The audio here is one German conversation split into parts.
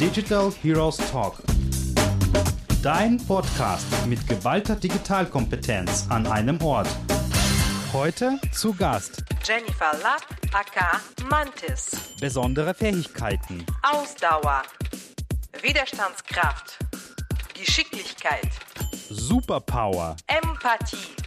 Digital Heroes Talk. Dein Podcast mit geballter Digitalkompetenz an einem Ort. Heute zu Gast Jennifer Lapp, aka Mantis. besondere Fähigkeiten, Ausdauer, Widerstandskraft, Geschicklichkeit, Superpower, Empathie.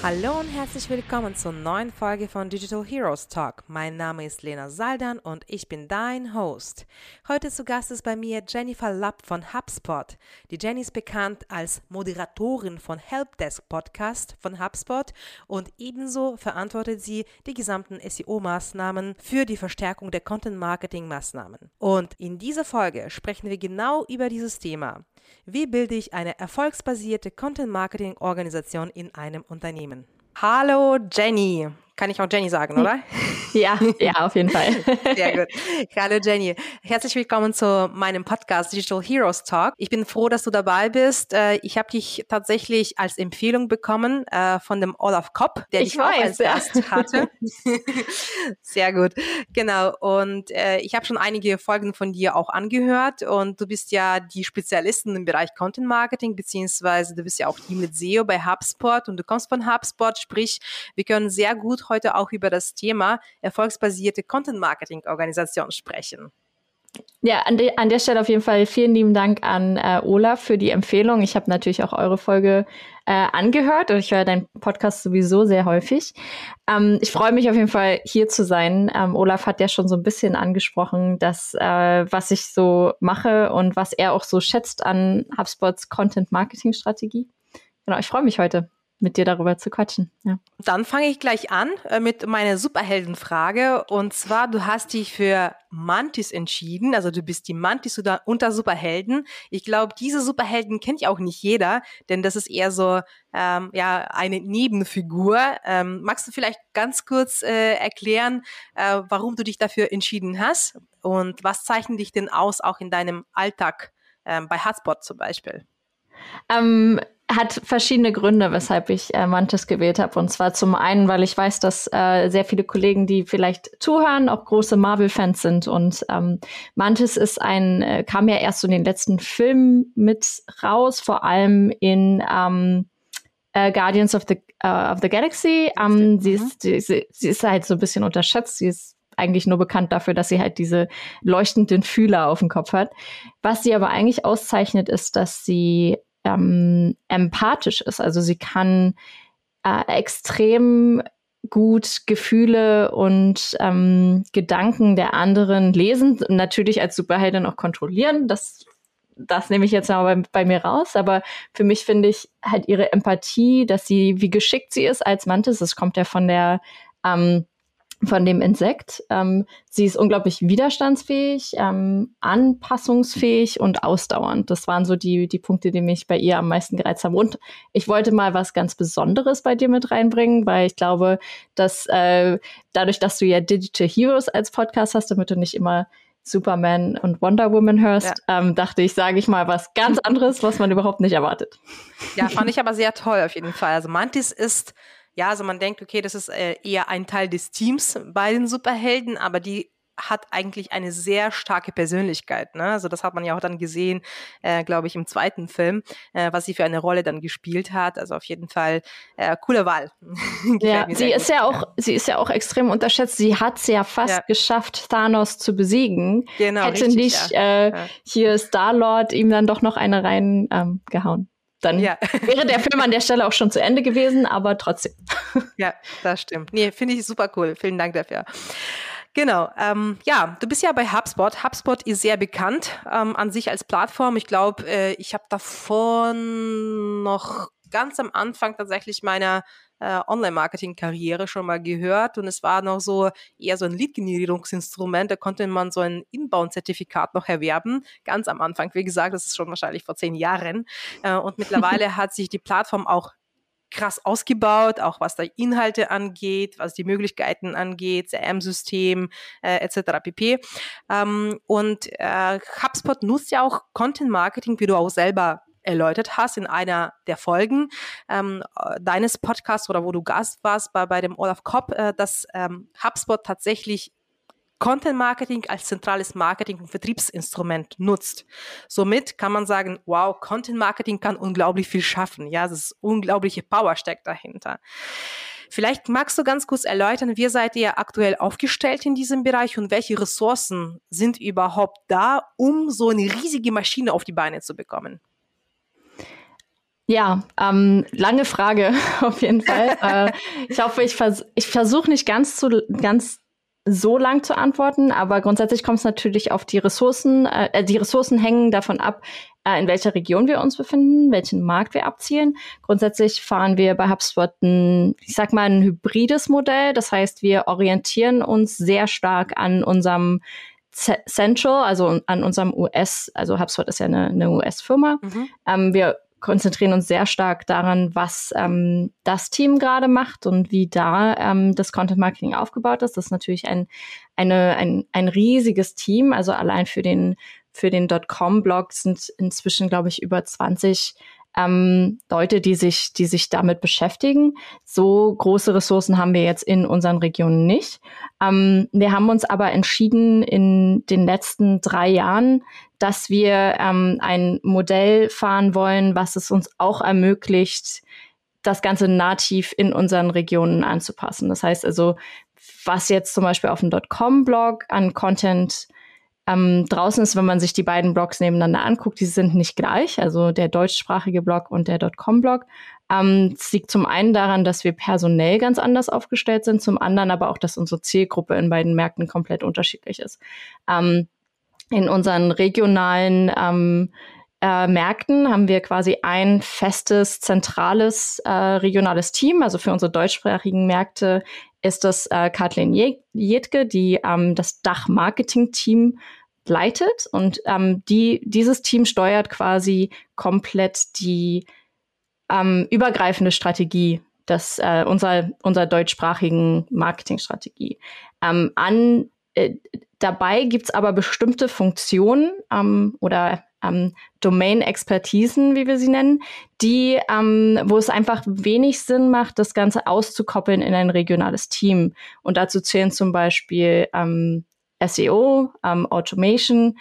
Hallo und herzlich willkommen zur neuen Folge von Digital Heroes Talk. Mein Name ist Lena Saldan und ich bin dein Host. Heute zu Gast ist bei mir Jennifer Lapp von HubSpot. Die Jenny ist bekannt als Moderatorin von Helpdesk Podcast von HubSpot und ebenso verantwortet sie die gesamten SEO-Maßnahmen für die Verstärkung der Content-Marketing-Maßnahmen. Und in dieser Folge sprechen wir genau über dieses Thema. Wie bilde ich eine erfolgsbasierte Content-Marketing-Organisation in einem Unternehmen? Hallo Jenny. Kann ich auch Jenny sagen, oder? Ja, ja, auf jeden Fall. Sehr gut. Hallo Jenny. Herzlich willkommen zu meinem Podcast Digital Heroes Talk. Ich bin froh, dass du dabei bist. Äh, ich habe dich tatsächlich als Empfehlung bekommen äh, von dem Olaf Kopp, der Ich dich auch als weiß, ja. Gast hatte. Sehr gut. Genau. Und äh, ich habe schon einige Folgen von dir auch angehört und du bist ja die Spezialistin im Bereich Content Marketing, beziehungsweise du bist ja auch Team mit SEO bei HubSpot und du kommst von HubSpot, sprich, wir können sehr gut heute auch über das Thema erfolgsbasierte Content Marketing Organisation sprechen. Ja, an, de an der Stelle auf jeden Fall vielen lieben Dank an äh, Olaf für die Empfehlung. Ich habe natürlich auch eure Folge äh, angehört und ich höre deinen Podcast sowieso sehr häufig. Ähm, ich freue mich auf jeden Fall hier zu sein. Ähm, Olaf hat ja schon so ein bisschen angesprochen, dass äh, was ich so mache und was er auch so schätzt an HubSpots Content Marketing Strategie. Genau, ich freue mich heute mit dir darüber zu quatschen. Ja. Dann fange ich gleich an äh, mit meiner Superheldenfrage. Und zwar, du hast dich für Mantis entschieden. Also du bist die Mantis unter, unter Superhelden. Ich glaube, diese Superhelden kennt ja auch nicht jeder, denn das ist eher so ähm, ja eine Nebenfigur. Ähm, magst du vielleicht ganz kurz äh, erklären, äh, warum du dich dafür entschieden hast und was zeichnet dich denn aus, auch in deinem Alltag ähm, bei Hotspot zum Beispiel? Ähm, hat verschiedene Gründe, weshalb ich äh, Mantis gewählt habe. Und zwar zum einen, weil ich weiß, dass äh, sehr viele Kollegen, die vielleicht zuhören, auch große Marvel-Fans sind. Und ähm, Mantis ist ein, äh, kam ja erst so in den letzten Filmen mit raus, vor allem in ähm, äh, Guardians of the, uh, of the Galaxy. Ähm, sie, ist, sie, sie sie ist halt so ein bisschen unterschätzt. Sie ist eigentlich nur bekannt dafür, dass sie halt diese leuchtenden Fühler auf dem Kopf hat. Was sie aber eigentlich auszeichnet, ist, dass sie ähm, empathisch ist. Also sie kann äh, extrem gut Gefühle und ähm, Gedanken der anderen lesen, natürlich als Superheldin auch kontrollieren. Das, das nehme ich jetzt mal bei, bei mir raus. Aber für mich finde ich halt ihre Empathie, dass sie, wie geschickt sie ist als Mantis, das kommt ja von der ähm, von dem Insekt. Ähm, sie ist unglaublich widerstandsfähig, ähm, anpassungsfähig und ausdauernd. Das waren so die, die Punkte, die mich bei ihr am meisten gereizt haben. Und ich wollte mal was ganz Besonderes bei dir mit reinbringen, weil ich glaube, dass äh, dadurch, dass du ja Digital Heroes als Podcast hast, damit du nicht immer Superman und Wonder Woman hörst, ähm, dachte ich, sage ich mal was ganz anderes, was man überhaupt nicht erwartet. Ja, fand ich aber sehr toll auf jeden Fall. Also Mantis ist ja, also man denkt, okay, das ist äh, eher ein Teil des Teams bei den Superhelden, aber die hat eigentlich eine sehr starke Persönlichkeit. Ne? Also das hat man ja auch dann gesehen, äh, glaube ich, im zweiten Film, äh, was sie für eine Rolle dann gespielt hat. Also auf jeden Fall äh, coole Wahl. ja, sie ist gut. ja auch, sie ist ja auch extrem unterschätzt. Sie hat es ja fast Ja. geschafft, Thanos zu besiegen. Genau, Hätte richtig, nicht ja. äh, hier Star Lord ihm dann doch noch eine rein ähm, gehauen. Dann Ja. wäre der Film an der Stelle auch schon zu Ende gewesen, aber trotzdem. Ja, das stimmt. Nee, finde ich super cool. Vielen Dank dafür. Genau, ähm, ja, du bist ja bei HubSpot. HubSpot ist sehr bekannt ähm, an sich als Plattform. Ich glaube, äh, ich habe davon noch ganz am Anfang tatsächlich meiner äh, Online-Marketing-Karriere schon mal gehört und es war noch so eher so ein Lead-Generierungsinstrument, da konnte man so ein Inbound-Zertifikat noch erwerben, ganz am Anfang. Wie gesagt, das ist schon wahrscheinlich vor zehn Jahren äh, und mittlerweile hat sich die Plattform auch krass ausgebaut, auch was da Inhalte angeht, was die Möglichkeiten angeht, CRM-System äh, etc. pp. Ähm, und äh, HubSpot nutzt ja auch Content Marketing, wie du auch selber erläutert hast in einer der Folgen ähm, deines Podcasts oder wo du Gast warst bei, bei dem Olaf Kopp, äh, dass ähm, HubSpot tatsächlich Content Marketing als zentrales Marketing- und Vertriebsinstrument nutzt. Somit kann man sagen, wow, Content Marketing kann unglaublich viel schaffen. Ja, das ist unglaubliche Power steckt dahinter. Vielleicht magst du ganz kurz erläutern, wie seid ihr aktuell aufgestellt in diesem Bereich und welche Ressourcen sind überhaupt da, um so eine riesige Maschine auf die Beine zu bekommen? Ja, ähm, lange Frage auf jeden Fall. äh, ich hoffe, ich, vers ich versuche nicht ganz zu ganz so lang zu antworten, aber grundsätzlich kommt es natürlich auf die Ressourcen. Äh, die Ressourcen hängen davon ab, äh, in welcher Region wir uns befinden, welchen Markt wir abzielen. Grundsätzlich fahren wir bei HubSpot ein, ich sag mal, ein hybrides Modell. Das heißt, wir orientieren uns sehr stark an unserem Central, also an unserem US, also HubSpot ist ja eine, eine US-Firma. Mhm. Ähm, wir konzentrieren uns sehr stark daran, was ähm, das Team gerade macht und wie da ähm, das Content Marketing aufgebaut ist. Das ist natürlich ein, eine, ein, ein riesiges Team. Also allein für den, für den .com-Blog sind inzwischen, glaube ich, über 20 ähm, Leute, die sich, die sich damit beschäftigen. So große Ressourcen haben wir jetzt in unseren Regionen nicht. Ähm, wir haben uns aber entschieden in den letzten drei Jahren, dass wir ähm, ein Modell fahren wollen, was es uns auch ermöglicht, das Ganze nativ in unseren Regionen anzupassen. Das heißt also, was jetzt zum Beispiel auf dem .com-Blog an Content ähm, draußen ist, wenn man sich die beiden Blogs nebeneinander anguckt, die sind nicht gleich, also der deutschsprachige Blog und der .com-Blog. Ähm, es liegt zum einen daran, dass wir personell ganz anders aufgestellt sind, zum anderen aber auch, dass unsere Zielgruppe in beiden Märkten komplett unterschiedlich ist. Ähm, in unseren regionalen ähm, äh, Märkten haben wir quasi ein festes, zentrales, äh, regionales Team. Also für unsere deutschsprachigen Märkte ist das äh, Kathleen Jedke, die ähm, das Dach-Marketing-Team leitet. Und ähm, die, dieses Team steuert quasi komplett die ähm, übergreifende Strategie des, äh, unserer, unserer deutschsprachigen Marketingstrategie. Ähm, an, äh, dabei gibt's aber bestimmte Funktionen ähm, oder ähm, Domain-Expertisen, wie wir sie nennen, die, ähm, wo es einfach wenig Sinn macht, das Ganze auszukoppeln in ein regionales Team. Und dazu zählen zum Beispiel ähm, SEO, ähm, Automation,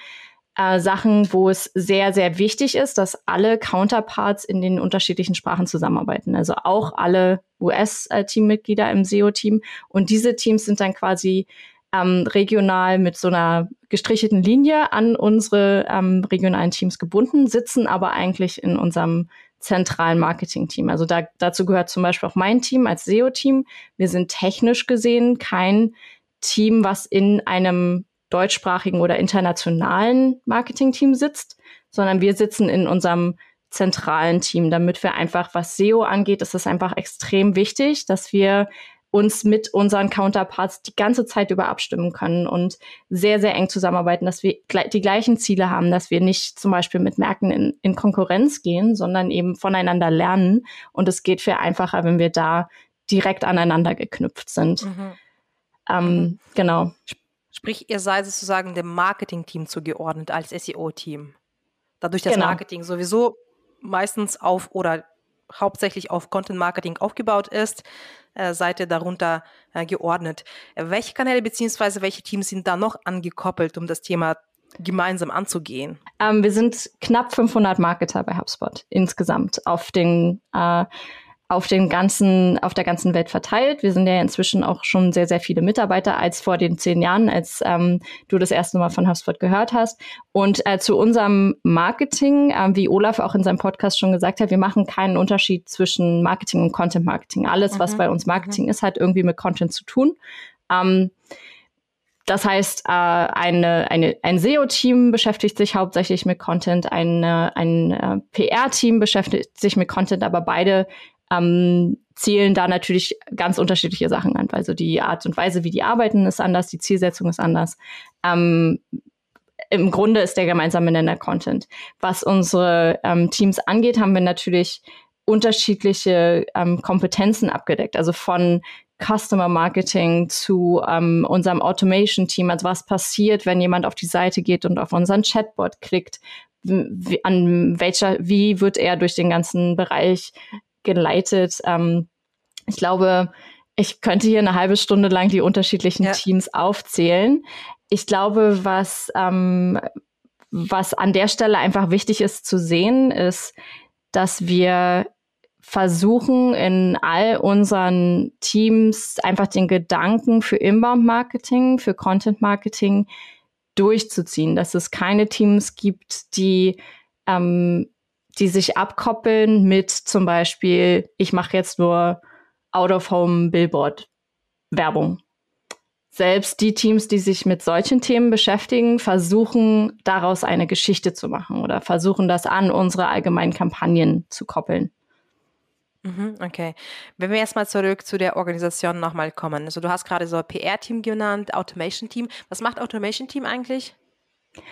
äh, Sachen, wo es sehr, sehr wichtig ist, dass alle Counterparts in den unterschiedlichen Sprachen zusammenarbeiten. Also auch alle US-Teammitglieder im SEO-Team. Und diese Teams sind dann quasi ähm, regional mit so einer gestrichelten Linie an unsere ähm, regionalen Teams gebunden, sitzen aber eigentlich in unserem zentralen Marketing-Team. Also da, dazu gehört zum Beispiel auch mein Team als SEO-Team. Wir sind technisch gesehen kein Team, was in einem deutschsprachigen oder internationalen Marketing-Team sitzt, sondern wir sitzen in unserem zentralen Team, damit wir einfach, was SEO angeht, ist es einfach extrem wichtig, dass wir uns mit unseren Counterparts die ganze Zeit über abstimmen können und sehr, sehr eng zusammenarbeiten, dass wir die gleichen Ziele haben, dass wir nicht zum Beispiel mit Märkten in, in Konkurrenz gehen, sondern eben voneinander lernen. Und es geht viel einfacher, wenn wir da direkt aneinander geknüpft sind. Mhm. Ähm, mhm. Genau. Sprich, ihr seid sozusagen dem Marketing-Team zugeordnet als SEO-Team. Dadurch, dass genau. Marketing sowieso meistens auf oder hauptsächlich auf Content Marketing aufgebaut ist, äh, seid ihr darunter äh, geordnet. Welche Kanäle bzw. welche Teams sind da noch angekoppelt, um das Thema gemeinsam anzugehen? Ähm, wir sind knapp 500 Marketer bei HubSpot insgesamt auf den äh, auf den ganzen, auf der ganzen Welt verteilt. Wir sind ja inzwischen auch schon sehr, sehr viele Mitarbeiter als vor den zehn Jahren, als ähm, du das erste Mal von HubSpot gehört hast. Und äh, zu unserem Marketing, äh, wie Olaf auch in seinem Podcast schon gesagt hat, wir machen keinen Unterschied zwischen Marketing und Content Marketing. Alles, mhm. was bei uns Marketing mhm. ist, hat irgendwie mit Content zu tun. Ähm, das heißt, äh, eine, eine, ein SEO-Team beschäftigt sich hauptsächlich mit Content, ein, ein äh, PR-Team beschäftigt sich mit Content, aber beide ähm, zielen da natürlich ganz unterschiedliche Sachen an. Also die Art und Weise, wie die arbeiten, ist anders, die Zielsetzung ist anders. Ähm, Im Grunde ist der gemeinsame Nenner Content. Was unsere ähm, Teams angeht, haben wir natürlich unterschiedliche ähm, Kompetenzen abgedeckt. Also von Customer Marketing zu ähm, unserem Automation Team. Also was passiert, wenn jemand auf die Seite geht und auf unseren Chatbot klickt? Wie, an welcher, wie wird er durch den ganzen Bereich geleitet. Ähm, ich glaube, Ich könnte hier eine halbe Stunde lang die unterschiedlichen ja. Teams aufzählen. Ich glaube, was, ähm, was an der Stelle einfach wichtig ist zu sehen, ist, dass wir versuchen in all unseren Teams einfach den Gedanken für Inbound-Marketing, für Content-Marketing durchzuziehen, dass es keine Teams gibt, die ähm, die sich abkoppeln mit zum Beispiel, ich mache jetzt nur Out-of-Home-Billboard-Werbung. Selbst die Teams, die sich mit solchen Themen beschäftigen, versuchen daraus eine Geschichte zu machen oder versuchen das an unsere allgemeinen Kampagnen zu koppeln. Mhm, okay. Wenn wir erstmal zurück zu der Organisation nochmal kommen. Also du hast gerade so PR-Team genannt, Automation-Team. Was macht Automation-Team eigentlich?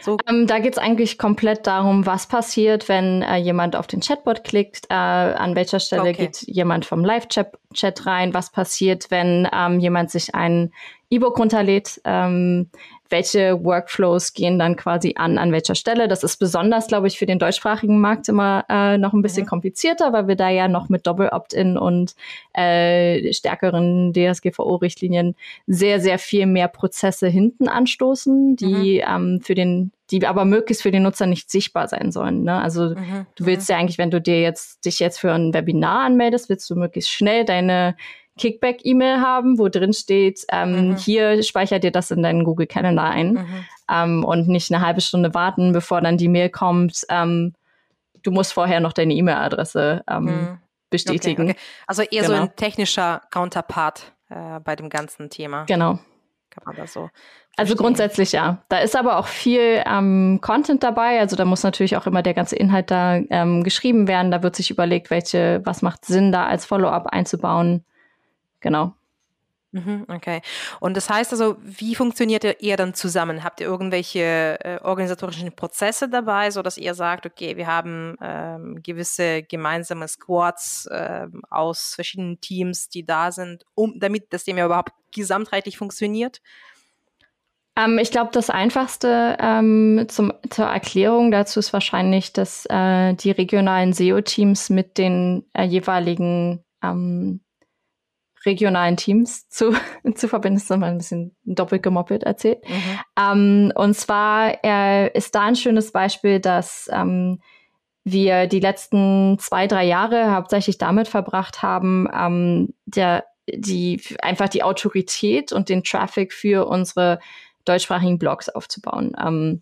So. Ähm, da geht es eigentlich komplett darum, was passiert, wenn äh, jemand auf den Chatbot klickt, äh, an welcher Stelle okay. geht jemand vom Live-Chat rein, was passiert, wenn ähm, jemand sich ein E-Book runterlädt, ähm, welche Workflows gehen dann quasi an, an welcher Stelle. Das ist besonders, glaube ich, für den deutschsprachigen Markt immer äh, noch ein bisschen mhm. komplizierter, weil wir da ja noch mit Doppel-Opt-in und äh, stärkeren DSGVO-Richtlinien sehr, sehr viel mehr Prozesse hinten anstoßen, die mhm. ähm, für den die aber möglichst für den Nutzer nicht sichtbar sein sollen. Ne? Also mhm. du willst mhm. ja eigentlich, wenn du dir jetzt dich jetzt für ein Webinar anmeldest, willst du möglichst schnell deine Kickback-E-Mail haben, wo drin steht, ähm, mhm. hier speichert dir das in deinen Google Calendar ein mhm. ähm, und nicht eine halbe Stunde warten, bevor dann die Mail kommt. Ähm, du musst vorher noch deine E-Mail-Adresse ähm, mhm. bestätigen. Okay, okay. Also eher genau. so ein technischer Counterpart äh, bei dem ganzen Thema. Genau. Kann man das so also grundsätzlich ja. Da ist aber auch viel ähm, Content dabei. Also da muss natürlich auch immer der ganze Inhalt da ähm, geschrieben werden. Da wird sich überlegt, welche, was macht Sinn, da als Follow-up einzubauen. Genau. Mhm, okay. Und das heißt also, wie funktioniert ihr dann zusammen? Habt ihr irgendwelche äh, organisatorischen Prozesse dabei, so dass ihr sagt, okay, wir haben ähm, gewisse gemeinsame Squads äh, aus verschiedenen Teams, die da sind, um damit das Thema überhaupt gesamtheitlich funktioniert? Ähm, ich glaube, das Einfachste ähm, zum, zur Erklärung dazu ist wahrscheinlich, dass äh, die regionalen SEO-Teams mit den äh, jeweiligen ähm, regionalen Teams zu, zu verbinden. Das ist mal ein bisschen doppelt gemoppelt erzählt. Mhm. Ähm, und zwar äh, ist da ein schönes Beispiel, dass ähm, wir die letzten zwei, drei Jahre hauptsächlich damit verbracht haben, ähm, der, die, einfach die Autorität und den Traffic für unsere deutschsprachigen Blogs aufzubauen. Ähm,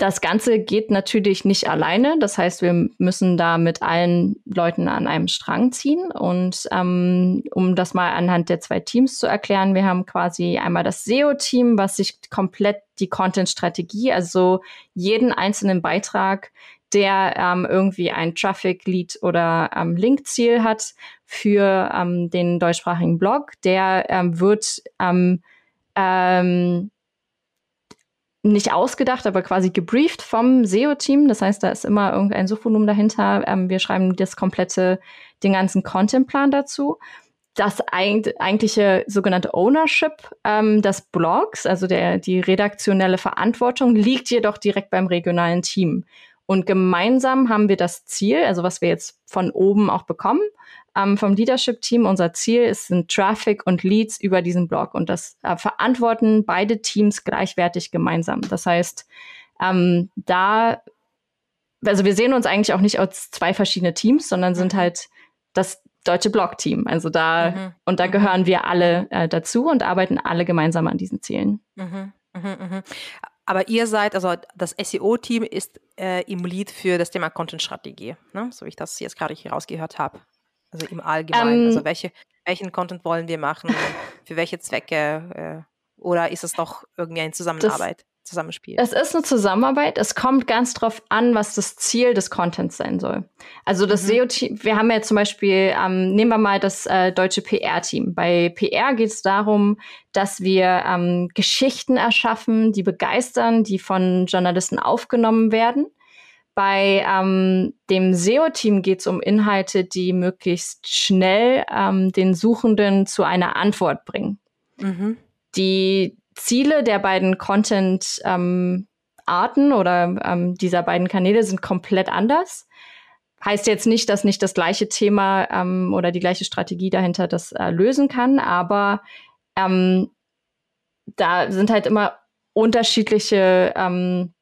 das Ganze geht natürlich nicht alleine. Das heißt, wir müssen da mit allen Leuten an einem Strang ziehen. Und ähm, um das mal anhand der zwei Teams zu erklären, wir haben quasi einmal das SEO-Team, was sich komplett die Content-Strategie, also jeden einzelnen Beitrag, der ähm, irgendwie ein Traffic-Lead oder ähm, Link-Ziel hat für ähm, den deutschsprachigen Blog, der ähm, wird ähm, ähm, nicht ausgedacht, aber quasi gebrieft vom SEO-Team. Das heißt, da ist immer irgendein Suchvolumen dahinter. Ähm, wir schreiben das komplette, den ganzen Content-Plan dazu. Das eigentliche sogenannte Ownership ähm, des Blogs, also der, die redaktionelle Verantwortung, liegt jedoch direkt beim regionalen Team. Und gemeinsam haben wir das Ziel, also was wir jetzt von oben auch bekommen, ähm, vom Leadership-Team. Unser Ziel ist, sind Traffic und Leads über diesen Blog und das äh, verantworten beide Teams gleichwertig gemeinsam. Das heißt, ähm, da, also wir sehen uns eigentlich auch nicht als zwei verschiedene Teams, sondern sind mhm. halt das deutsche Blog-Team. Also da, mhm. und da mhm. gehören wir alle äh, dazu und arbeiten alle gemeinsam an diesen Zielen. Mhm. Mhm. mhm. Aber ihr seid, also das SEO-Team ist äh, im Lead für das Thema Content-Strategie, ne? so wie ich das jetzt gerade hier rausgehört habe. Also im Allgemeinen. Ähm, also welche, welchen Content wollen wir machen? für welche Zwecke? Äh, oder ist es doch irgendwie eine Zusammenarbeit? Zusammenspiel. Es ist eine Zusammenarbeit. Es kommt ganz drauf an, was das Ziel des Contents sein soll. Also das mhm. SEO-Team, wir haben ja zum Beispiel, ähm, nehmen wir mal das äh, deutsche PR-Team. Bei PR geht es darum, dass wir ähm, Geschichten erschaffen, die begeistern, die von Journalisten aufgenommen werden. Bei ähm, dem SEO-Team geht es um Inhalte, die möglichst schnell ähm, den Suchenden zu einer Antwort bringen. Mhm. Die Ziele der beiden Content-Arten ähm, oder ähm, dieser beiden Kanäle sind komplett anders. heißt jetzt nicht, dass nicht das gleiche Thema ähm, oder die gleiche Strategie dahinter das äh, lösen kann, aber ähm, da sind halt immer unterschiedliche ähm,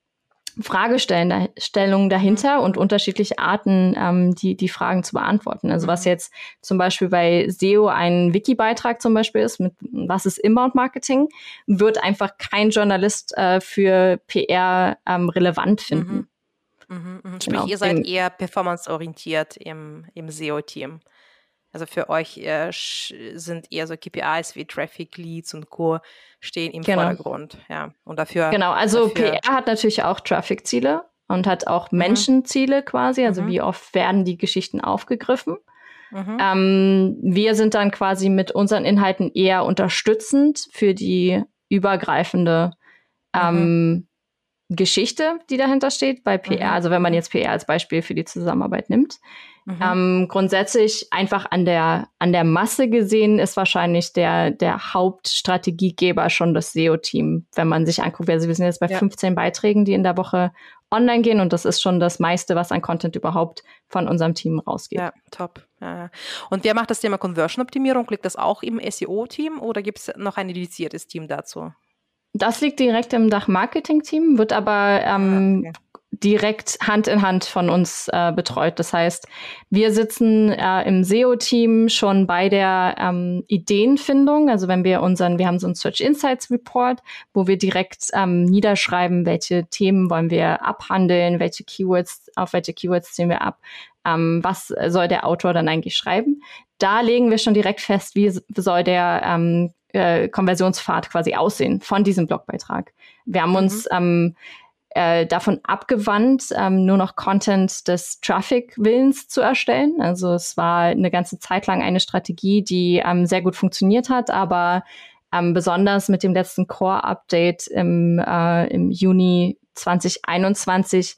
Fragestellungen dahinter und unterschiedliche Arten, ähm, die, die Fragen zu beantworten. Also was mhm. jetzt zum Beispiel bei SEO ein Wiki-Beitrag zum Beispiel ist, mit was ist Inbound-Marketing, wird einfach kein Journalist äh, für PR ähm, relevant finden. Mhm. Mhm, mh. Sprich, genau. ihr seid eher performanceorientiert im, im SEO-Team. Also für euch äh, sind eher so KPIs wie Traffic, Leads und Co. stehen im genau. Vordergrund. Ja. Und dafür. Genau, also dafür PR hat natürlich auch Traffic-Ziele und hat auch mhm. Menschenziele quasi. Also mhm. wie oft werden die Geschichten aufgegriffen. Mhm. Ähm, wir sind dann quasi mit unseren Inhalten eher unterstützend für die übergreifende mhm. ähm, Geschichte, die dahinter steht bei PR. Mhm. Also wenn man jetzt PR als Beispiel für die Zusammenarbeit nimmt. Mhm. Ähm, grundsätzlich einfach an der, an der Masse gesehen ist wahrscheinlich der, der Hauptstrategiegeber schon das SEO-Team. Wenn man sich anguckt, also wir sind jetzt bei ja. 15 Beiträgen, die in der Woche online gehen und das ist schon das meiste, was an Content überhaupt von unserem Team rausgeht. Ja, top. Ja, Und wer macht das Thema Conversion-Optimierung? Liegt das auch im SEO-Team oder gibt es noch ein dediziertes Team dazu? Das liegt direkt im Dach-Marketing-Team, wird aber ähm, ah, okay direkt Hand in Hand von uns äh, betreut. Das heißt, wir sitzen äh, im SEO-Team schon bei der ähm, Ideenfindung. Also wenn wir unseren, wir haben so einen Search Insights Report, wo wir direkt ähm, niederschreiben, welche Themen wollen wir abhandeln, welche Keywords, auf welche Keywords ziehen wir ab, ähm, was soll der Autor dann eigentlich schreiben. Da legen wir schon direkt fest, wie soll der ähm, äh, Konversionspfad quasi aussehen von diesem Blogbeitrag. Wir haben mhm. uns ähm, äh, davon abgewandt, ähm, nur noch Content des Traffic-Willens zu erstellen. Also es war eine ganze Zeit lang eine Strategie, die ähm, sehr gut funktioniert hat, aber ähm, besonders mit dem letzten Core-Update im, äh, im Juni 2021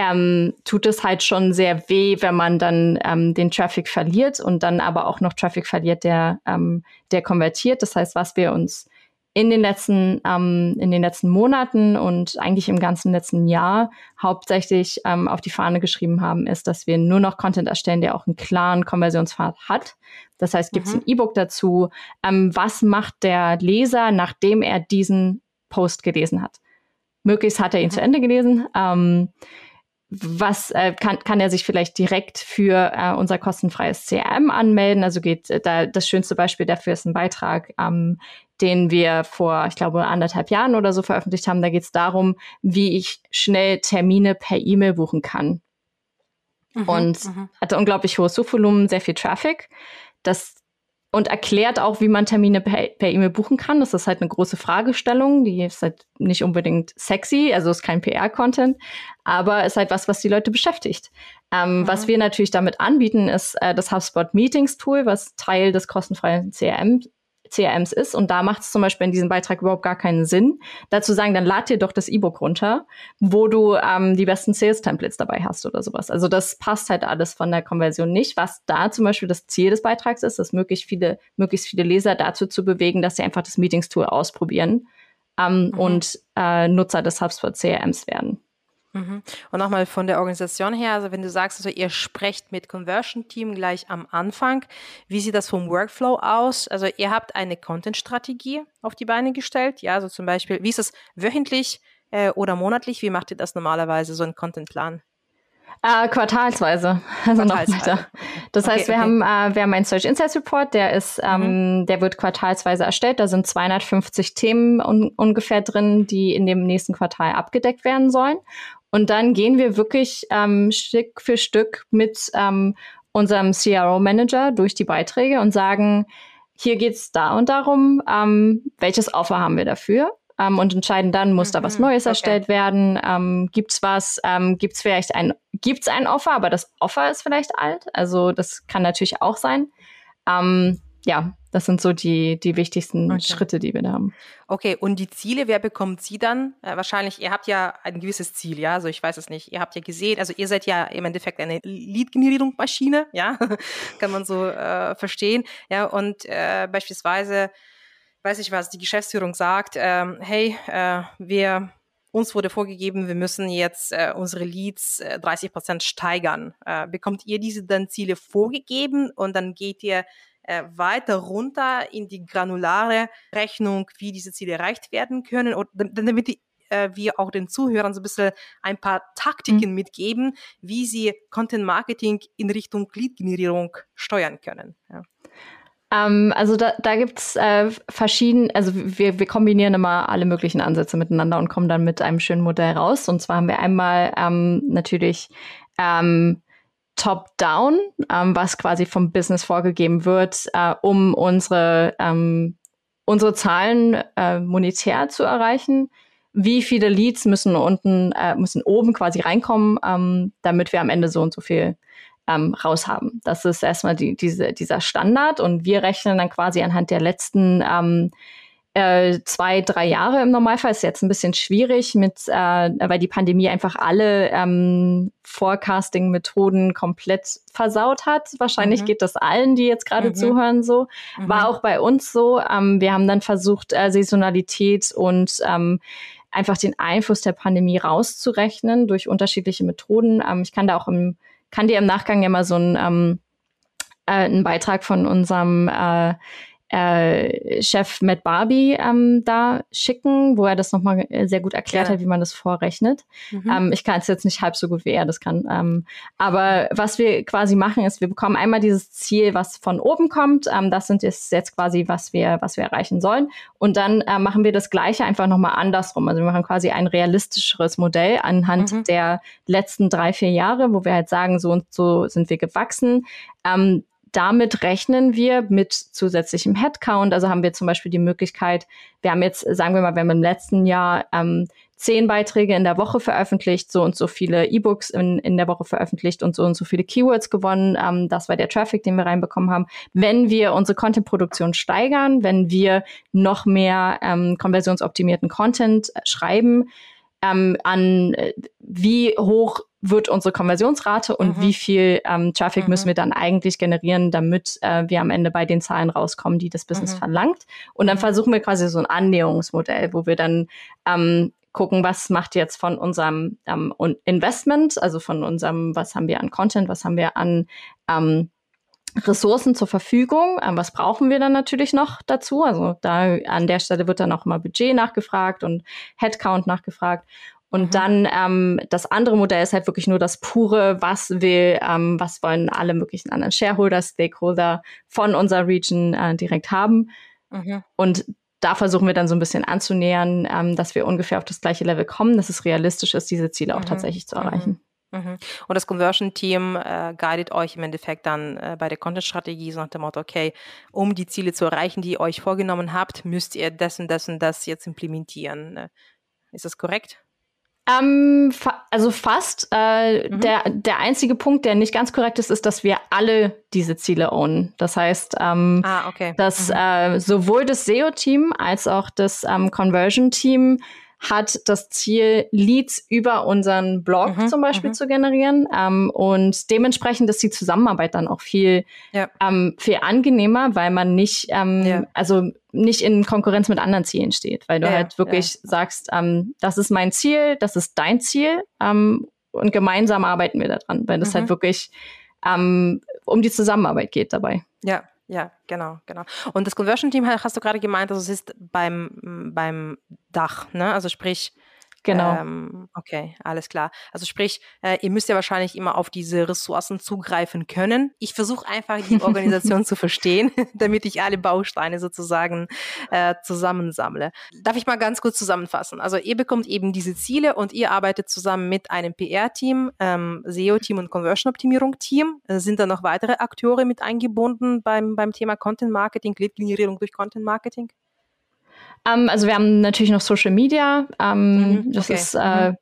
ähm, tut es halt schon sehr weh, wenn man dann ähm, den Traffic verliert und dann aber auch noch Traffic verliert, der, ähm, der konvertiert. Das heißt, was wir uns in den letzten ähm, in den letzten Monaten und eigentlich im ganzen letzten Jahr hauptsächlich ähm, auf die Fahne geschrieben haben, ist, dass wir nur noch Content erstellen, der auch einen klaren Konversionspfad hat. Das heißt, gibt es mhm. ein E-Book dazu? Ähm, was macht der Leser, nachdem er diesen Post gelesen hat? Möglichst hat er ihn mhm. zu Ende gelesen. Ähm, was äh, kann, kann er sich vielleicht direkt für äh, unser kostenfreies CRM anmelden. Also geht äh, da das schönste Beispiel dafür ist ein Beitrag, ähm, den wir vor, ich glaube, anderthalb Jahren oder so veröffentlicht haben. Da geht es darum, wie ich schnell Termine per E-Mail buchen kann. Mhm, und mhm. hatte unglaublich hohes Suchvolumen, sehr viel Traffic. Das und erklärt auch, wie man Termine per E-Mail buchen kann. Das ist halt eine große Fragestellung, die ist halt nicht unbedingt sexy, also ist kein PR-Content, aber ist halt was, was die Leute beschäftigt. Ähm, mhm. Was wir natürlich damit anbieten, ist äh, das HubSpot Meetings Tool, was Teil des kostenfreien CRM CRMs ist. Und da macht es zum Beispiel in diesem Beitrag überhaupt gar keinen Sinn, dazu sagen, dann lad dir doch das E-Book runter, wo du ähm, die besten Sales-Templates dabei hast oder sowas. Also das passt halt alles von der Konversion nicht. Was da zum Beispiel das Ziel des Beitrags ist, ist möglichst viele, möglichst viele Leser dazu zu bewegen, dass sie einfach das Meetings-Tool ausprobieren ähm, mhm. und äh, Nutzer des HubSpot CRMs werden. Mhm. Und nochmal von der Organisation her, also wenn du sagst, also ihr sprecht mit Conversion Team gleich am Anfang, wie sieht das vom Workflow aus? Also ihr habt eine Content-Strategie auf die Beine gestellt, ja, also zum Beispiel, wie ist es wöchentlich äh, oder monatlich? Wie macht ihr das normalerweise, so ein Content-Plan? Äh, quartalsweise. Also quartalsweise. noch weiter. Das okay, heißt, wir okay. haben äh, wir haben einen Search Insights Report, der ist, ähm, mhm. der wird quartalsweise erstellt. Da sind 250 Themen un ungefähr drin, die in dem nächsten Quartal abgedeckt werden sollen. Und dann gehen wir wirklich ähm, Stück für Stück mit ähm, unserem CRO-Manager durch die Beiträge und sagen, hier geht's da und darum, ähm, welches Offer haben wir dafür? Ähm, und entscheiden dann, muss mhm, da was mhm, Neues okay. erstellt werden? Ähm, gibt's was? Ähm, gibt's vielleicht ein, gibt's ein Offer, aber das Offer ist vielleicht alt? Also das kann natürlich auch sein. Ähm, ja, das sind so die, die wichtigsten okay. Schritte, die wir da haben. Okay, und die Ziele, wer bekommt sie dann? Äh, wahrscheinlich, ihr habt ja ein gewisses Ziel, ja, also ich weiß es nicht. Ihr habt ja gesehen, also ihr seid ja im Endeffekt eine Lead-Generierungsmaschine, ja, kann man so äh, verstehen. Ja, und äh, beispielsweise, weiß ich was, die Geschäftsführung sagt, ähm, hey, äh, wir uns wurde vorgegeben, wir müssen jetzt äh, unsere Leads äh, 30 Prozent steigern. Äh, bekommt ihr diese dann Ziele vorgegeben und dann geht ihr äh, weiter runter in die granulare Rechnung, wie diese Ziele erreicht werden können, und damit die, äh, wir auch den Zuhörern so ein bisschen ein paar Taktiken mhm. mitgeben, wie sie Content Marketing in Richtung Lead-Generierung steuern können. Ja. Ähm, also da, da gibt's äh, verschiedene, also wir, wir kombinieren immer alle möglichen Ansätze miteinander und kommen dann mit einem schönen Modell raus. Und zwar haben wir einmal ähm, natürlich ähm, Top-Down, ähm, was quasi vom Business vorgegeben wird, äh, um unsere, ähm, unsere Zahlen äh, monetär zu erreichen. Wie viele Leads müssen unten, äh, müssen oben quasi reinkommen, ähm, damit wir am Ende so und so viel ähm, raushaben. Das ist erstmal die, diese, dieser Standard und wir rechnen dann quasi anhand der letzten ähm, äh, zwei, drei Jahre im Normalfall ist jetzt ein bisschen schwierig mit, äh, weil die Pandemie einfach alle ähm, Forecasting-Methoden komplett versaut hat. Wahrscheinlich mhm. geht das allen, die jetzt gerade mhm. zuhören, so. Mhm. War auch bei uns so. Ähm, wir haben dann versucht, äh, Saisonalität und ähm, einfach den Einfluss der Pandemie rauszurechnen durch unterschiedliche Methoden. Ähm, ich kann da auch im kann dir im Nachgang ja mal so ein, ähm, äh, einen Beitrag von unserem äh, äh, Chef Matt Barbie ähm, da schicken, wo er das nochmal äh, sehr gut erklärt ja. hat, wie man das vorrechnet. Mhm. Ähm, ich kann es jetzt nicht halb so gut wie er das kann. Ähm, aber was wir quasi machen, ist, wir bekommen einmal dieses Ziel, was von oben kommt. Ähm, das sind jetzt, jetzt quasi, was wir, was wir erreichen sollen. Und dann äh, machen wir das Gleiche einfach nochmal andersrum. Also wir machen quasi ein realistischeres Modell anhand mhm. der letzten drei, vier Jahre, wo wir halt sagen, so und so sind wir gewachsen. Ähm, damit rechnen wir mit zusätzlichem Headcount. Also haben wir zum Beispiel die Möglichkeit, wir haben jetzt, sagen wir mal, wir haben im letzten Jahr ähm, zehn Beiträge in der Woche veröffentlicht, so und so viele E-Books in, in der Woche veröffentlicht und so und so viele Keywords gewonnen. Ähm, das war der Traffic, den wir reinbekommen haben. Wenn wir unsere Content-Produktion steigern, wenn wir noch mehr ähm, konversionsoptimierten Content schreiben, ähm, an äh, wie hoch wird unsere Konversionsrate und mhm. wie viel ähm, Traffic mhm. müssen wir dann eigentlich generieren, damit äh, wir am Ende bei den Zahlen rauskommen, die das Business mhm. verlangt. Und dann mhm. versuchen wir quasi so ein Annäherungsmodell, wo wir dann ähm, gucken, was macht jetzt von unserem ähm, Investment, also von unserem, was haben wir an Content, was haben wir an ähm, Ressourcen zur Verfügung. Ähm, was brauchen wir dann natürlich noch dazu? Also da an der Stelle wird dann auch immer Budget nachgefragt und Headcount nachgefragt. Und mhm. dann ähm, das andere Modell ist halt wirklich nur das pure, was will, ähm, was wollen alle möglichen anderen Shareholder, Stakeholder von unserer Region äh, direkt haben. Mhm. Und da versuchen wir dann so ein bisschen anzunähern, ähm, dass wir ungefähr auf das gleiche Level kommen, dass es realistisch ist, diese Ziele auch mhm. tatsächlich zu erreichen. Mhm. Und das Conversion-Team äh, guidet euch im Endeffekt dann äh, bei der Content-Strategie so nach dem Motto, okay, um die Ziele zu erreichen, die ihr euch vorgenommen habt, müsst ihr das und das und das jetzt implementieren. Ne? Ist das korrekt? Ähm, fa also fast. Äh, mhm. der, der einzige Punkt, der nicht ganz korrekt ist, ist, dass wir alle diese Ziele ownen. Das heißt, ähm, ah, okay. dass mhm. äh, sowohl das SEO-Team als auch das ähm, Conversion-Team hat das Ziel, Leads über unseren Blog mhm, zum Beispiel mhm. zu generieren. Ähm, und dementsprechend ist die Zusammenarbeit dann auch viel, ja. ähm, viel angenehmer, weil man nicht, ähm, ja. also nicht in Konkurrenz mit anderen Zielen steht, weil du ja, halt wirklich sagst, ähm, das ist mein Ziel, das ist dein Ziel ähm, und gemeinsam arbeiten wir daran, weil das halt mhm. halt wirklich ähm, um die Zusammenarbeit geht dabei. Ja, ja, genau, genau. Und das Conversion-Team hast du gerade gemeint, also es ist beim, beim Dach, ne? Also sprich, Genau. Ähm, okay, alles klar. Also sprich, äh, ihr müsst ja wahrscheinlich immer auf diese Ressourcen zugreifen können. Ich versuche einfach die Organisation zu verstehen, damit ich alle Bausteine sozusagen äh, zusammensammle. Darf ich mal ganz kurz zusammenfassen? Also ihr bekommt eben diese Ziele und ihr arbeitet zusammen mit einem PR-Team, ähm, SEO-Team und Conversion-Optimierung-Team. Äh, sind da noch weitere Akteure mit eingebunden beim, beim Thema Content-Marketing, Lead-Generierung durch Content-Marketing? Ähm, also wir haben natürlich noch Social Media. Ähm, mhm, das okay. ist äh,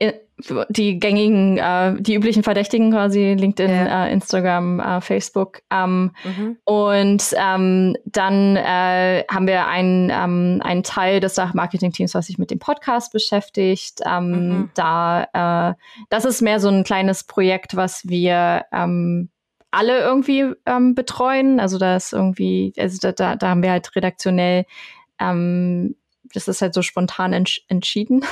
mhm. die gängigen, äh, die üblichen Verdächtigen quasi, LinkedIn, ja. äh, Instagram, äh, Facebook. Ähm, mhm. Und ähm, dann äh, haben wir einen, ähm, einen Teil des Marketing-Teams, was sich mit dem Podcast beschäftigt. Ähm, mhm. Da, äh, das ist mehr so ein kleines Projekt, was wir ähm, alle irgendwie ähm, betreuen. Also da ist irgendwie, also da, da, da haben wir halt redaktionell ähm, das ist halt so spontan entsch entschieden.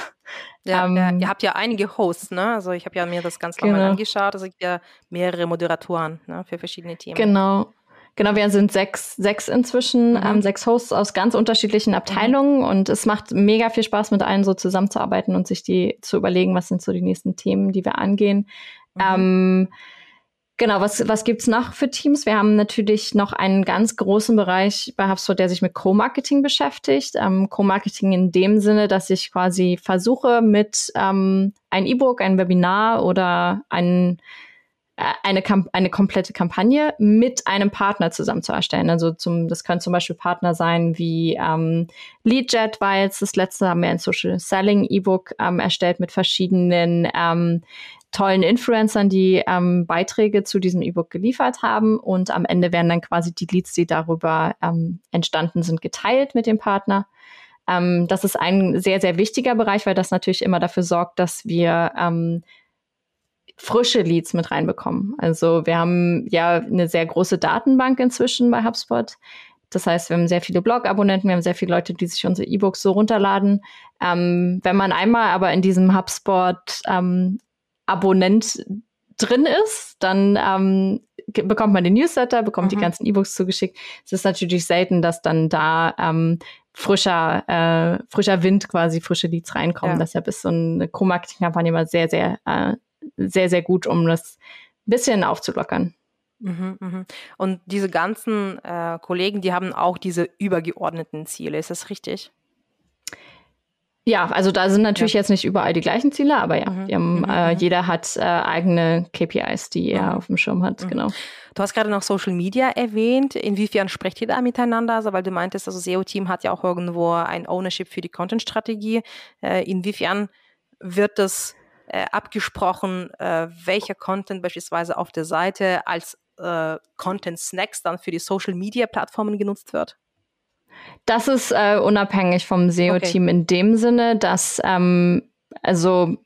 Ja, ähm, ja, ihr habt ja einige Hosts, ne? Also ich habe ja mir das ganz genau. mal angeschaut. Es gibt ja mehrere Moderatoren ne? für verschiedene Themen. Genau. Genau, wir sind sechs, sechs inzwischen, mhm. ähm, sechs Hosts aus ganz unterschiedlichen mhm. Abteilungen mhm. und es macht mega viel Spaß, mit allen so zusammenzuarbeiten und sich die zu überlegen, was sind so die nächsten Themen, die wir angehen. Mhm. Ähm, Genau, was, was gibt's noch für Teams? Wir haben natürlich noch einen ganz großen Bereich bei HubSpot, der sich mit Co-Marketing beschäftigt. Ähm, Co-Marketing in dem Sinne, dass ich quasi versuche, mit ähm, ein E-Book, ein Webinar oder ein, äh, eine, eine komplette Kampagne mit einem Partner zusammen zu erstellen. Also zum, das können zum Beispiel Partner sein wie ähm, LeadJet, weil es das letzte haben wir ein Social Selling E-Book ähm, erstellt mit verschiedenen ähm, tollen Influencern, die ähm, Beiträge zu diesem E-Book geliefert haben. Und am Ende werden dann quasi die Leads, die darüber ähm, entstanden sind, geteilt mit dem Partner. Ähm, das ist ein sehr, sehr wichtiger Bereich, weil das natürlich immer dafür sorgt, dass wir ähm, frische Leads mit reinbekommen. Also wir haben ja eine sehr große Datenbank inzwischen bei HubSpot. Das heißt, wir haben sehr viele Blog-Abonnenten, wir haben sehr viele Leute, die sich unsere E-Books so runterladen. Ähm, wenn man einmal aber in diesem HubSpot ähm, Abonnent drin ist, dann ähm, bekommt man den Newsletter, bekommt mhm. die ganzen E-Books zugeschickt. Es ist natürlich selten, dass dann da ähm, frischer, äh, frischer Wind quasi, frische Leads reinkommen. Ja. Deshalb ist so eine Co-Marketing-Kampagne immer sehr, sehr, äh, sehr, sehr gut, um das ein bisschen aufzulockern. Mhm, mhm. Und diese ganzen äh, Kollegen, die haben auch diese übergeordneten Ziele, ist das richtig? Ja, also da sind natürlich ja. jetzt nicht überall die gleichen Ziele, aber ja, mhm. haben, mhm. Äh, mhm. jeder hat äh, eigene KPIs, die er mhm. auf dem Schirm hat, mhm. genau. Du hast gerade noch Social Media erwähnt. Inwiefern sprecht ihr da miteinander? Also, weil du meintest, also SEO-Team hat ja auch irgendwo ein Ownership für die Content-Strategie. Äh, inwiefern wird das äh, abgesprochen, äh, welcher Content beispielsweise auf der Seite als äh, Content-Snacks dann für die Social-Media-Plattformen genutzt wird? Das ist äh, unabhängig vom SEO-Team okay. in dem Sinne, dass ähm, also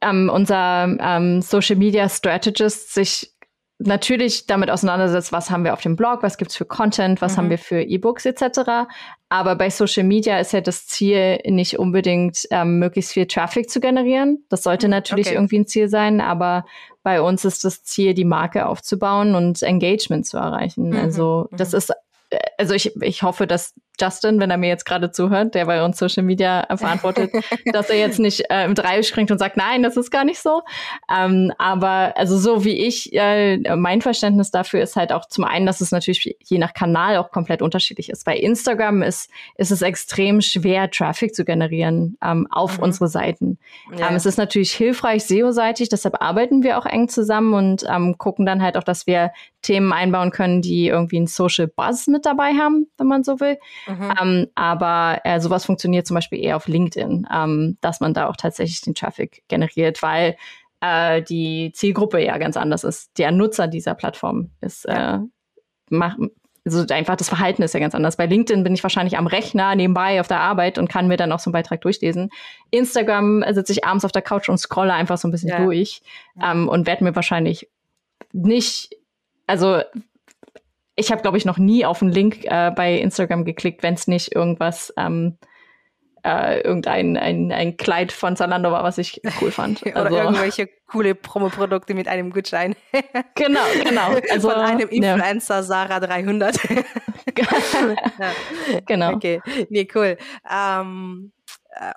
ähm, unser ähm, Social Media Strategist sich natürlich damit auseinandersetzt, was haben wir auf dem Blog, was gibt's für Content, was mhm. haben wir für E-Books etc. Aber bei Social Media ist ja das Ziel nicht unbedingt ähm, möglichst viel Traffic zu generieren. Das sollte mhm. natürlich okay. irgendwie ein Ziel sein, aber bei uns ist das Ziel, die Marke aufzubauen und Engagement zu erreichen. Mhm. Also das mhm. ist also ich, ich hoffe, dass Justin, wenn er mir jetzt gerade zuhört, der bei uns Social Media verantwortet, dass er jetzt nicht äh, im Dreieck springt und sagt, nein, das ist gar nicht so. Ähm, aber also so wie ich, äh, mein Verständnis dafür ist halt auch zum einen, dass es natürlich je nach Kanal auch komplett unterschiedlich ist. Bei Instagram ist, ist es extrem schwer, Traffic zu generieren ähm, auf mhm. unsere Seiten. Ja. Ähm, es ist natürlich hilfreich SEO-seitig, deshalb arbeiten wir auch eng zusammen und ähm, gucken dann halt auch, dass wir Themen einbauen können, die irgendwie einen Social Buzz mit dabei haben, wenn man so will. Mhm. Ähm, aber äh, sowas funktioniert zum Beispiel eher auf LinkedIn, ähm, dass man da auch tatsächlich den Traffic generiert, weil äh, die Zielgruppe ja ganz anders ist. Der Nutzer dieser Plattform ist ja. äh, macht, also einfach das Verhalten ist ja ganz anders. Bei LinkedIn bin ich wahrscheinlich am Rechner nebenbei auf der Arbeit und kann mir dann auch so einen Beitrag durchlesen. Instagram sitze ich abends auf der Couch und scrolle einfach so ein bisschen ja. durch ähm, und werde mir wahrscheinlich nicht, also ich habe, glaube ich, noch nie auf einen Link äh, bei Instagram geklickt, wenn es nicht irgendwas, ähm, äh, irgendein ein, ein Kleid von Zalando war, was ich cool fand. Oder also, irgendwelche coole Promo-Produkte mit einem Gutschein. genau, genau. Also, von einem Influencer ja. Sarah 300. ja. Genau. Okay, nee, cool. Ähm, äh,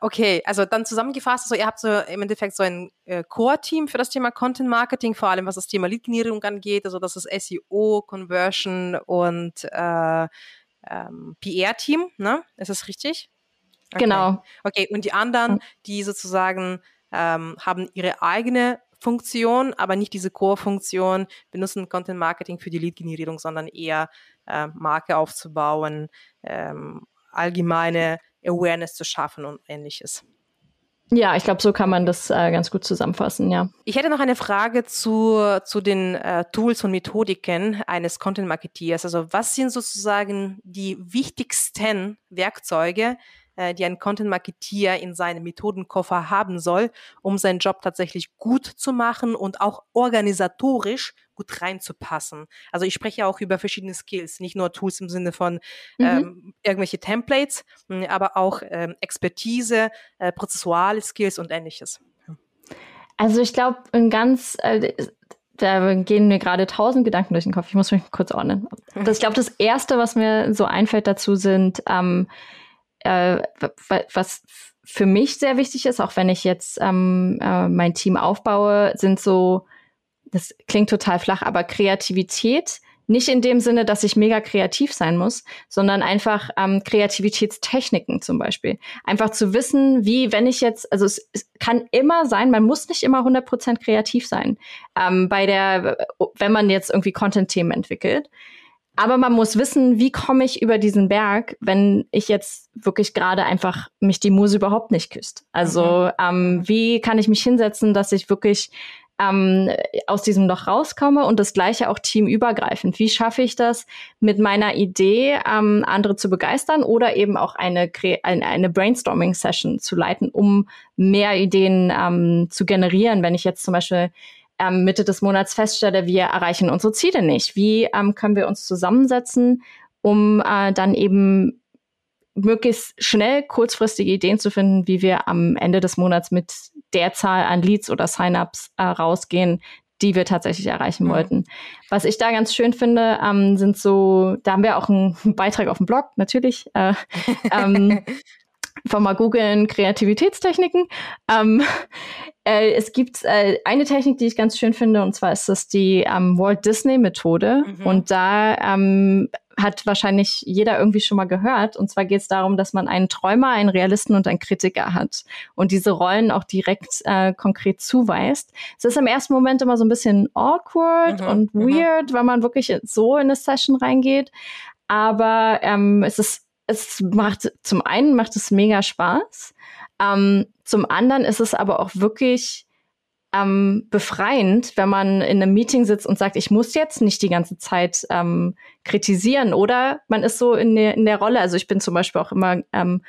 okay, also dann zusammengefasst, also ihr habt so im Endeffekt so ein äh, Core-Team für das Thema Content Marketing, vor allem was das Thema Lead-Generierung angeht, also das ist SEO, Conversion und äh, ähm, PR-Team, ne? Ist das richtig? Okay. Genau. Okay, und die anderen, die sozusagen ähm, haben ihre eigene Funktion, aber nicht diese Core-Funktion, benutzen Content Marketing für die Lead-Generierung, sondern eher äh, Marke aufzubauen, ähm, allgemeine Awareness zu schaffen und ähnliches. Ja, ich glaube, so kann man das äh, ganz gut zusammenfassen, ja. Ich hätte noch eine Frage zu, zu den äh, Tools und Methodiken eines Content Marketeers. Also was sind sozusagen die wichtigsten Werkzeuge, äh, die ein Content-Marketeer in seinem Methodenkoffer haben soll, um seinen Job tatsächlich gut zu machen und auch organisatorisch gut reinzupassen. Also ich spreche auch über verschiedene Skills, nicht nur Tools im Sinne von mhm. ähm, irgendwelche Templates, hm, aber auch ähm, Expertise, äh, prozessuale Skills und ähnliches. Also ich glaube, ein ganz, äh, da gehen mir gerade tausend Gedanken durch den Kopf. Ich muss mich kurz ordnen. Das, ich glaube, das Erste, was mir so einfällt dazu, sind, ähm, äh, was für mich sehr wichtig ist, auch wenn ich jetzt ähm, äh, mein Team aufbaue, sind so, das klingt total flach, aber Kreativität nicht in dem Sinne, dass ich mega kreativ sein muss, sondern einfach ähm, Kreativitätstechniken zum Beispiel. Einfach zu wissen, wie, wenn ich jetzt, also es, es kann immer sein, man muss nicht immer 100% kreativ sein. Ähm, bei der, wenn man jetzt irgendwie Content-Themen entwickelt. Aber man muss wissen, wie komme ich über diesen Berg, wenn ich jetzt wirklich gerade einfach mich die Muse überhaupt nicht küsst. Also mhm. ähm, wie kann ich mich hinsetzen, dass ich wirklich ähm, aus diesem Loch rauskomme und das gleiche auch teamübergreifend. Wie schaffe ich das, mit meiner Idee ähm, andere zu begeistern oder eben auch eine, eine, Brainstorming-Session zu leiten, um mehr Ideen ähm, zu generieren. Wenn ich jetzt zum Beispiel ähm, Mitte des Monats feststelle, wir erreichen unsere Ziele nicht. Wie ähm, können wir uns zusammensetzen, um äh, dann eben möglichst schnell kurzfristige Ideen zu finden, wie wir am Ende des Monats mit der Zahl an Leads oder Sign-ups äh, rausgehen, die wir tatsächlich erreichen mhm. wollten. Was ich da ganz schön finde, ähm, sind so, da haben wir auch einen Beitrag auf dem Blog, natürlich. Äh, ähm, einfach mal googeln, Kreativitätstechniken. Ähm, äh, es gibt äh, eine Technik, die ich ganz schön finde, und zwar ist das die ähm, Walt Disney Methode. Mhm. Und da ähm, hat wahrscheinlich jeder irgendwie schon mal gehört. Und zwar geht es darum, dass man einen Träumer, einen Realisten und einen Kritiker hat und diese Rollen auch direkt äh, konkret zuweist. Es ist im ersten Moment immer so ein bisschen awkward mhm, und mhm. weird, mhm. weil man wirklich so in eine Session reingeht. Aber ähm, es ist, es macht, zum einen macht es mega Spaß. Ähm, zum anderen ist es aber auch wirklich ähm, befreiend, wenn man in einem Meeting sitzt und sagt, ich muss jetzt nicht die ganze Zeit ähm, kritisieren oder man ist so in der, in der Rolle. Also ich bin zum Beispiel auch immer, ähm,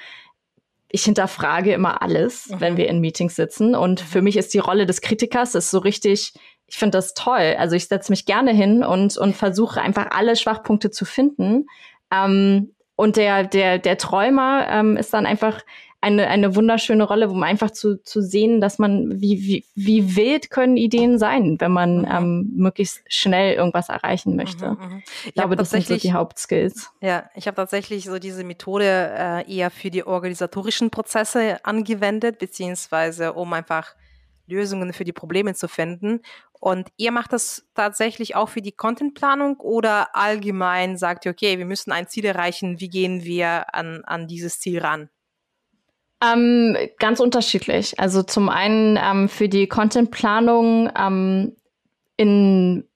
ich hinterfrage immer alles, mhm. wenn wir in Meetings sitzen. Und für mich ist die Rolle des Kritikers ist so richtig, ich finde das toll. Also ich setze mich gerne hin und, und versuche einfach alle Schwachpunkte zu finden. Ähm, und der, der, der Träumer ähm, ist dann einfach eine, eine wunderschöne Rolle, um einfach zu, zu sehen, dass man, wie, wie, wie wild können Ideen sein, wenn man mhm. ähm, möglichst schnell irgendwas erreichen möchte. Mhm, mhm. ich, ich glaube, das sind so die Hauptskills. Ja, ich habe tatsächlich so diese Methode äh, eher für die organisatorischen Prozesse angewendet, beziehungsweise um einfach Lösungen für die Probleme zu finden. Und ihr macht das tatsächlich auch für die Contentplanung oder allgemein sagt ihr, okay, wir müssen ein Ziel erreichen, wie gehen wir an, an dieses Ziel ran? Ähm, ganz unterschiedlich. Also zum einen ähm, für die Contentplanung ähm, in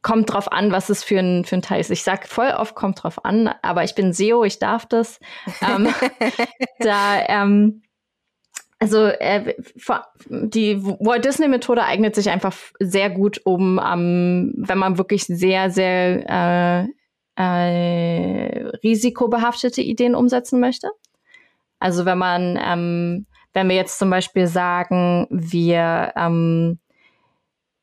kommt drauf an, was es für ein, für ein Teil ist. Ich sage voll oft, kommt drauf an, aber ich bin SEO, ich darf das. ähm, da, ähm, also äh, die Walt Disney Methode eignet sich einfach sehr gut, um, ähm, wenn man wirklich sehr, sehr äh, äh, risikobehaftete Ideen umsetzen möchte. Also wenn man, ähm, wenn wir jetzt zum Beispiel sagen, wir ähm,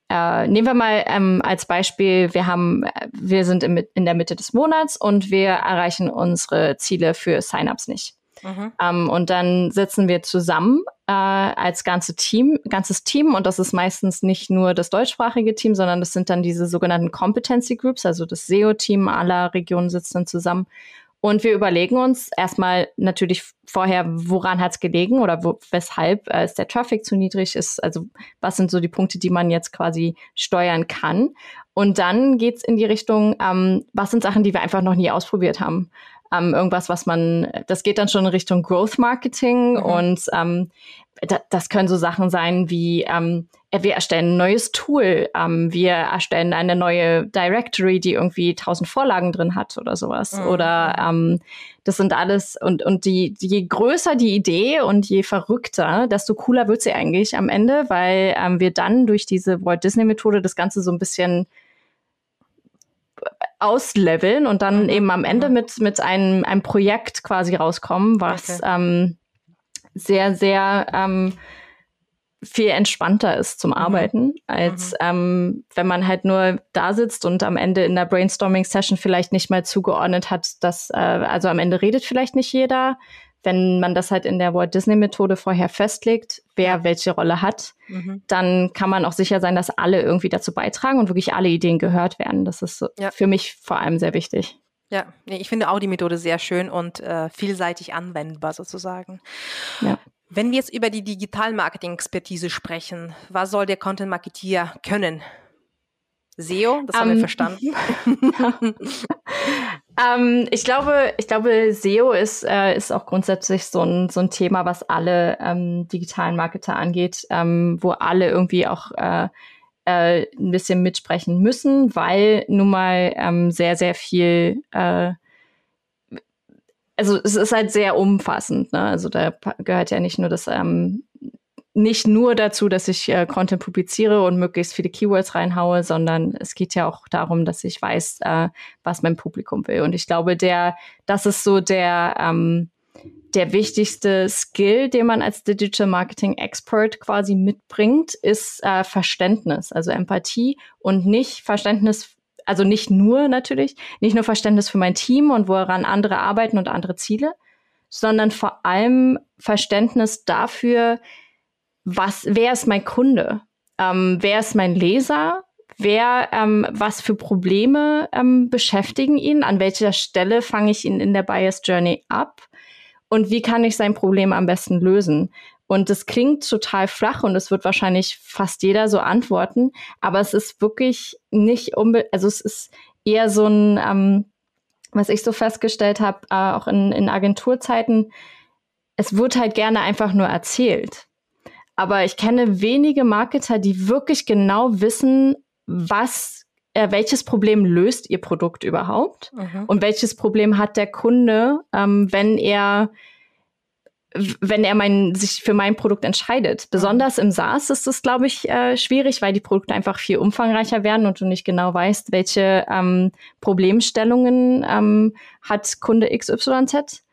äh, nehmen wir mal ähm, als Beispiel, wir haben, wir sind in, in der Mitte des Monats und wir erreichen unsere Ziele für Signups nicht. Mhm. Ähm, und dann sitzen wir zusammen äh, als ganze Team, ganzes Team und das ist meistens nicht nur das deutschsprachige Team, sondern das sind dann diese sogenannten Competency Groups, also das SEO-Team aller Regionen sitzt dann zusammen und wir überlegen uns erstmal natürlich vorher, woran hat es gelegen oder wo, weshalb äh, ist der Traffic zu niedrig ist. Also was sind so die Punkte, die man jetzt quasi steuern kann. Und dann geht's in die Richtung, ähm, was sind Sachen, die wir einfach noch nie ausprobiert haben. Ähm, irgendwas, was man, das geht dann schon in Richtung Growth Marketing mhm. und ähm, das können so Sachen sein wie, ähm, wir erstellen ein neues Tool, ähm, wir erstellen eine neue Directory, die irgendwie tausend Vorlagen drin hat oder sowas. Mhm. Oder ähm, das sind alles, und, und die, je größer die Idee und je verrückter, desto cooler wird sie eigentlich am Ende, weil ähm, wir dann durch diese Walt Disney-Methode das Ganze so ein bisschen ausleveln und dann mhm. eben am Ende mhm. mit, mit einem, einem Projekt quasi rauskommen, was okay. ähm, sehr, sehr ähm, viel entspannter ist zum mhm. Arbeiten, mhm. als mhm. Ähm, wenn man halt nur da sitzt und am Ende in der Brainstorming-Session vielleicht nicht mal zugeordnet hat, dass, äh, also am Ende redet vielleicht nicht jeder. Wenn man das halt in der Walt Disney-Methode vorher festlegt, wer welche Rolle hat, mhm. dann kann man auch sicher sein, dass alle irgendwie dazu beitragen und wirklich alle Ideen gehört werden. Das ist ja. für mich vor allem sehr wichtig. Ja, ich finde auch die Methode sehr schön und äh, vielseitig anwendbar sozusagen. Ja. Wenn wir jetzt über die Digital-Marketing-Expertise sprechen, was soll der Content-Marketeer können? SEO, das um, haben wir ähm, verstanden. ähm, ich glaube, ich glaube, SEO ist, äh, ist auch grundsätzlich so ein, so ein Thema, was alle ähm, digitalen Marketer angeht, ähm, wo alle irgendwie auch äh, äh, ein bisschen mitsprechen müssen, weil nun mal ähm, sehr, sehr viel äh, also es ist halt sehr umfassend. Ne? Also da gehört ja nicht nur das, ähm, nicht nur dazu, dass ich äh, Content publiziere und möglichst viele Keywords reinhaue, sondern es geht ja auch darum, dass ich weiß, äh, was mein Publikum will. Und ich glaube, der, das ist so der, ähm, der wichtigste Skill, den man als Digital Marketing Expert quasi mitbringt, ist äh, Verständnis, also Empathie und nicht Verständnis also nicht nur natürlich, nicht nur Verständnis für mein Team und woran andere arbeiten und andere Ziele, sondern vor allem Verständnis dafür, was, wer ist mein Kunde? Ähm, wer ist mein Leser? Wer, ähm, was für Probleme ähm, beschäftigen ihn? An welcher Stelle fange ich ihn in der Bias Journey ab? Und wie kann ich sein Problem am besten lösen? Und das klingt total flach und es wird wahrscheinlich fast jeder so antworten, aber es ist wirklich nicht unbedingt, also es ist eher so ein, ähm, was ich so festgestellt habe, äh, auch in, in Agenturzeiten, es wird halt gerne einfach nur erzählt. Aber ich kenne wenige Marketer, die wirklich genau wissen, was, äh, welches Problem löst ihr Produkt überhaupt mhm. und welches Problem hat der Kunde, ähm, wenn er wenn er mein, sich für mein Produkt entscheidet. Besonders im SaaS ist es, glaube ich, äh, schwierig, weil die Produkte einfach viel umfangreicher werden und du nicht genau weißt, welche ähm, Problemstellungen ähm, hat Kunde XYZ.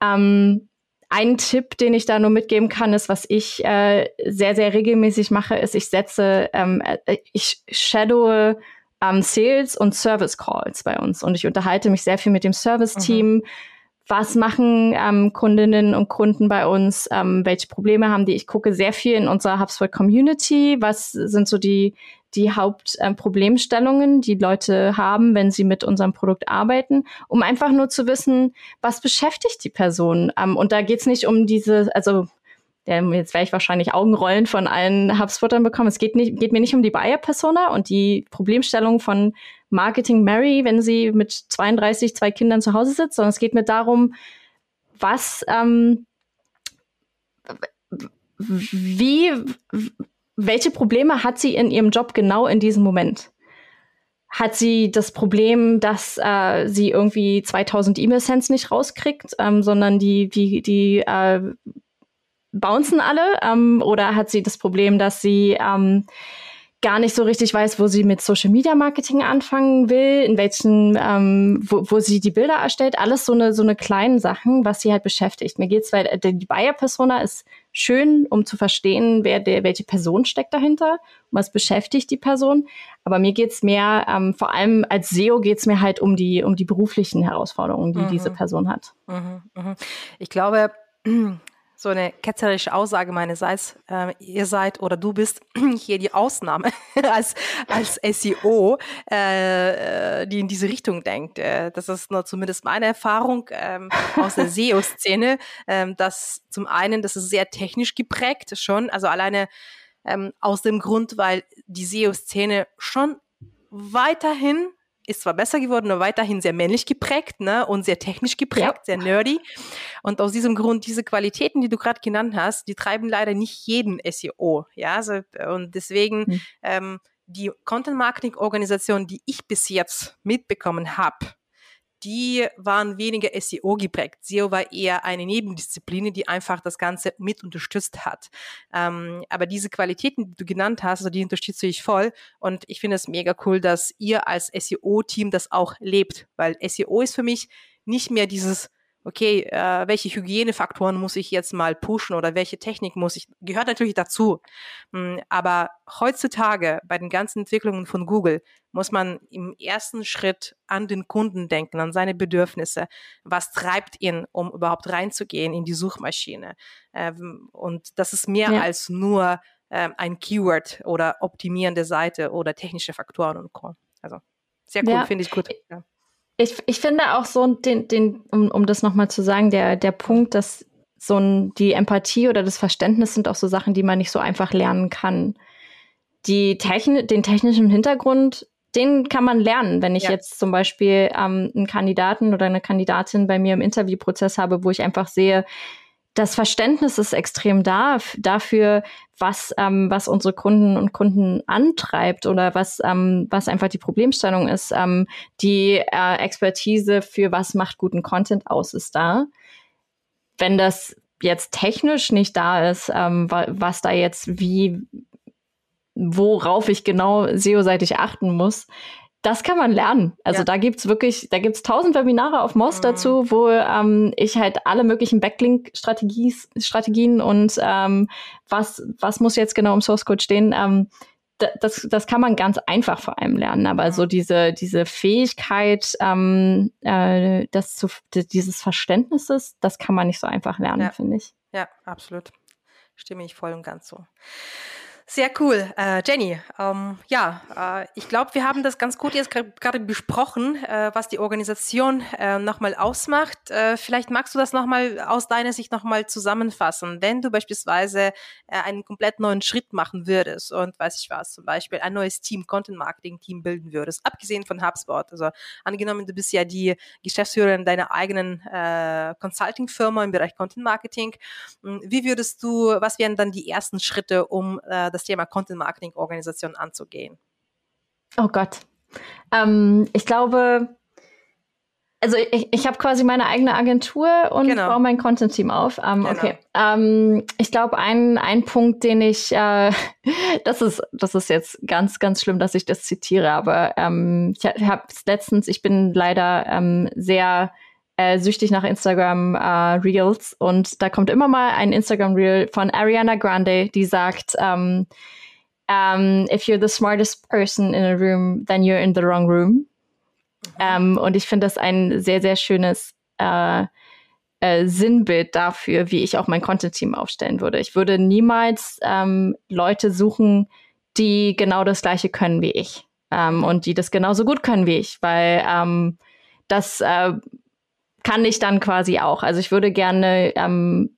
Ähm, ein Tipp, den ich da nur mitgeben kann, ist, was ich äh, sehr, sehr regelmäßig mache, ist, ich setze, ähm, äh, ich shadowe ähm, Sales und Service Calls bei uns und ich unterhalte mich sehr viel mit dem Service-Team. Mhm was machen ähm, Kundinnen und Kunden bei uns, ähm, welche Probleme haben die. Ich gucke sehr viel in unserer HubSpot Community, was sind so die, die Hauptproblemstellungen, ähm, die Leute haben, wenn sie mit unserem Produkt arbeiten, um einfach nur zu wissen, was beschäftigt die Person. Ähm, und da geht's nicht um diese, also jetzt werde ich wahrscheinlich Augenrollen von allen HubSpottern bekommen. Es geht, nicht, geht mir nicht um die Buyer-Persona und die Problemstellung von Marketing Mary, wenn sie mit 32 zwei Kindern zu Hause sitzt, sondern es geht mir darum, was, ähm, wie, welche Probleme hat sie in ihrem Job genau in diesem Moment? Hat sie das Problem, dass äh, sie irgendwie 2000 E-Mail-Cents nicht rauskriegt, ähm, sondern die, die, die äh, bouncen alle? Ähm, oder hat sie das Problem, dass sie ähm, gar nicht so richtig weiß, wo sie mit Social Media Marketing anfangen will, in welchen, ähm, wo, wo sie die Bilder erstellt, alles so eine so eine kleinen Sachen, was sie halt beschäftigt. Mir geht's, weil äh, die Buyer Persona ist schön, um zu verstehen, wer der welche Person steckt dahinter, was beschäftigt die Person. Aber mir geht's mehr, ähm, vor allem als SEO geht's mir halt um die um die beruflichen Herausforderungen, die mhm. diese Person hat. Mhm, mh. Ich glaube so eine ketzerische Aussage meinerseits, äh, ihr seid oder du bist hier die Ausnahme als, als SEO, äh, die in diese Richtung denkt. Äh, das ist nur zumindest meine Erfahrung ähm, aus der SEO-Szene, ähm, dass zum einen, das ist sehr technisch geprägt schon, also alleine ähm, aus dem Grund, weil die SEO-Szene schon weiterhin ist zwar besser geworden, aber weiterhin sehr männlich geprägt ne? und sehr technisch geprägt, ja. sehr nerdy. Und aus diesem Grund, diese Qualitäten, die du gerade genannt hast, die treiben leider nicht jeden SEO. Ja, also, und deswegen mhm. ähm, die Content-Marketing-Organisation, die ich bis jetzt mitbekommen habe, die waren weniger SEO geprägt. SEO war eher eine Nebendisziplin, die einfach das Ganze mit unterstützt hat. Ähm, aber diese Qualitäten, die du genannt hast, also die unterstütze ich voll. Und ich finde es mega cool, dass ihr als SEO-Team das auch lebt, weil SEO ist für mich nicht mehr dieses okay, äh, welche Hygienefaktoren muss ich jetzt mal pushen oder welche Technik muss ich, gehört natürlich dazu. Hm, aber heutzutage bei den ganzen Entwicklungen von Google muss man im ersten Schritt an den Kunden denken, an seine Bedürfnisse. Was treibt ihn, um überhaupt reinzugehen in die Suchmaschine? Ähm, und das ist mehr ja. als nur ähm, ein Keyword oder optimierende Seite oder technische Faktoren und Co. Also sehr cool, ja. finde ich gut. Ja. Ich, ich finde auch so den, den, um, um das nochmal zu sagen, der, der Punkt, dass so ein, die Empathie oder das Verständnis sind auch so Sachen, die man nicht so einfach lernen kann. Die Techn den technischen Hintergrund, den kann man lernen. Wenn ich ja. jetzt zum Beispiel ähm, einen Kandidaten oder eine Kandidatin bei mir im Interviewprozess habe, wo ich einfach sehe, das Verständnis ist extrem da dafür, was, ähm, was unsere Kunden und Kunden antreibt oder was, ähm, was einfach die Problemstellung ist. Ähm, die äh, Expertise für was macht guten Content aus ist da. Wenn das jetzt technisch nicht da ist, ähm, was da jetzt wie, worauf ich genau SEO-seitig achten muss, das kann man lernen. Also ja. da gibt's wirklich, da gibt's tausend Webinare auf Moz mhm. dazu, wo ähm, ich halt alle möglichen Backlink-Strategien und ähm, was, was muss jetzt genau im Source Code stehen, ähm, das, das kann man ganz einfach vor allem lernen, aber mhm. so diese, diese Fähigkeit, ähm, äh, das zu, dieses Verständnisses, das kann man nicht so einfach lernen, ja. finde ich. Ja, absolut. Stimme ich voll und ganz so. Sehr cool. Äh, Jenny, ähm, ja, äh, ich glaube, wir haben das ganz gut jetzt gerade besprochen, äh, was die Organisation äh, nochmal ausmacht. Äh, vielleicht magst du das nochmal aus deiner Sicht nochmal zusammenfassen. Wenn du beispielsweise äh, einen komplett neuen Schritt machen würdest und weiß ich was, zum Beispiel ein neues Team, Content Marketing Team bilden würdest, abgesehen von HubSpot. Also angenommen, du bist ja die Geschäftsführerin deiner eigenen Consulting-Firma im Bereich Content Marketing. Hm, wie würdest du, was wären dann die ersten Schritte, um äh, das Thema Content Marketing Organisation anzugehen? Oh Gott. Ähm, ich glaube, also ich, ich habe quasi meine eigene Agentur und genau. baue mein Content-Team auf. Ähm, genau. Okay. Ähm, ich glaube, ein, ein Punkt, den ich, äh, das ist, das ist jetzt ganz, ganz schlimm, dass ich das zitiere, aber ähm, ich habe letztens, ich bin leider ähm, sehr äh, süchtig nach Instagram äh, Reels und da kommt immer mal ein Instagram Reel von Ariana Grande, die sagt, um, um, if you're the smartest person in a room, then you're in the wrong room. Um, und ich finde das ein sehr, sehr schönes äh, äh, Sinnbild dafür, wie ich auch mein Content-Team aufstellen würde. Ich würde niemals ähm, Leute suchen, die genau das Gleiche können wie ich ähm, und die das genauso gut können wie ich, weil ähm, das äh, kann ich dann quasi auch. Also ich würde gerne ähm,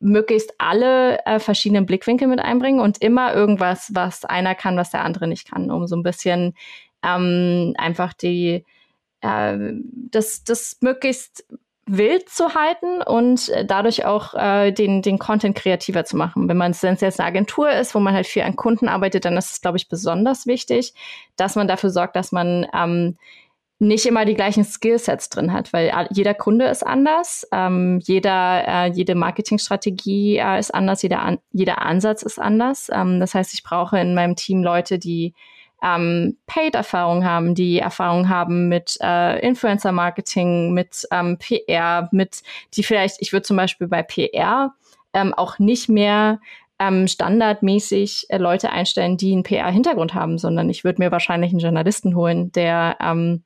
möglichst alle äh, verschiedenen Blickwinkel mit einbringen und immer irgendwas, was einer kann, was der andere nicht kann, um so ein bisschen ähm, einfach die äh, das, das möglichst wild zu halten und dadurch auch äh, den, den Content kreativer zu machen. Wenn man es jetzt eine Agentur ist, wo man halt für einen Kunden arbeitet, dann ist es, glaube ich, besonders wichtig, dass man dafür sorgt, dass man ähm, nicht immer die gleichen Skillsets drin hat, weil jeder Kunde ist anders, ähm, jeder, äh, jede Marketingstrategie äh, ist anders, jeder, an, jeder Ansatz ist anders. Ähm, das heißt, ich brauche in meinem Team Leute, die ähm, Paid-Erfahrung haben, die Erfahrung haben mit äh, Influencer-Marketing, mit ähm, PR, mit die vielleicht, ich würde zum Beispiel bei PR ähm, auch nicht mehr ähm, standardmäßig äh, Leute einstellen, die einen PR-Hintergrund haben, sondern ich würde mir wahrscheinlich einen Journalisten holen, der ähm,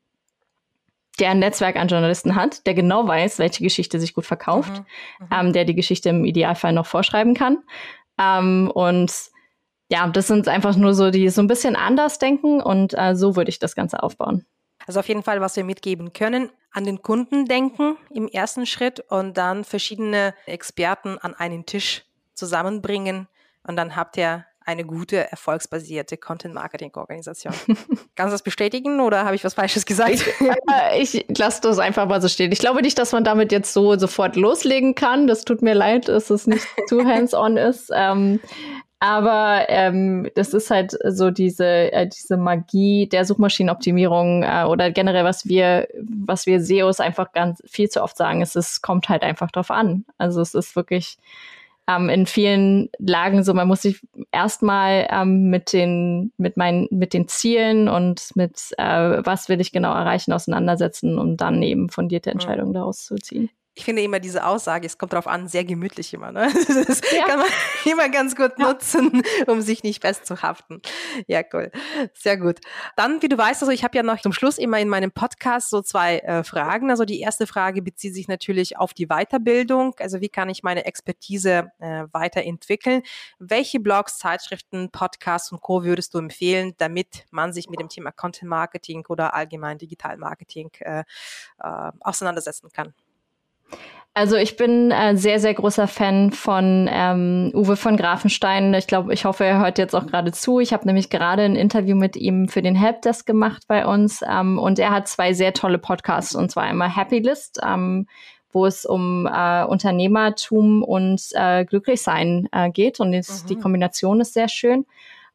der ein Netzwerk an Journalisten hat, der genau weiß, welche Geschichte sich gut verkauft, mhm, mhm. ähm, der die Geschichte im Idealfall noch vorschreiben kann. Ähm, und ja, das sind einfach nur so, die so ein bisschen anders denken und äh, so würde ich das Ganze aufbauen. Also auf jeden Fall, was wir mitgeben können, an den Kunden denken im ersten Schritt und dann verschiedene Experten an einen Tisch zusammenbringen und dann habt ihr eine gute, erfolgsbasierte Content-Marketing-Organisation. Kannst du das bestätigen oder habe ich was Falsches gesagt? Ich, ich lasse das einfach mal so stehen. Ich glaube nicht, dass man damit jetzt so sofort loslegen kann. Das tut mir leid, dass es nicht zu hands-on ist. Ähm, Aber ähm, das ist halt so diese, äh, diese Magie der Suchmaschinenoptimierung äh, oder generell, was wir, was wir SEOs einfach ganz viel zu oft sagen, ist, es kommt halt einfach drauf an. Also es ist wirklich ähm, in vielen Lagen so, man muss sich erstmal ähm, mit den, mit meinen, mit den Zielen und mit äh, was will ich genau erreichen, auseinandersetzen, um dann eben fundierte. Entscheidungen daraus zu ziehen ich finde immer diese Aussage, es kommt darauf an, sehr gemütlich immer. Ne? Das ja. kann man immer ganz gut nutzen, um sich nicht festzuhaften. Ja, cool. Sehr gut. Dann, wie du weißt, also ich habe ja noch zum Schluss immer in meinem Podcast so zwei äh, Fragen. Also die erste Frage bezieht sich natürlich auf die Weiterbildung. Also wie kann ich meine Expertise äh, weiterentwickeln? Welche Blogs, Zeitschriften, Podcasts und Co. würdest du empfehlen, damit man sich mit dem Thema Content Marketing oder allgemein Digital Marketing äh, äh, auseinandersetzen kann? Also ich bin äh, sehr, sehr großer Fan von ähm, Uwe von Grafenstein. Ich glaube, ich hoffe, er hört jetzt auch gerade zu. Ich habe nämlich gerade ein Interview mit ihm für den Helpdesk gemacht bei uns. Ähm, und er hat zwei sehr tolle Podcasts. Und zwar einmal Happy List, ähm, wo es um äh, Unternehmertum und äh, Glücklichsein äh, geht. Und jetzt, mhm. die Kombination ist sehr schön.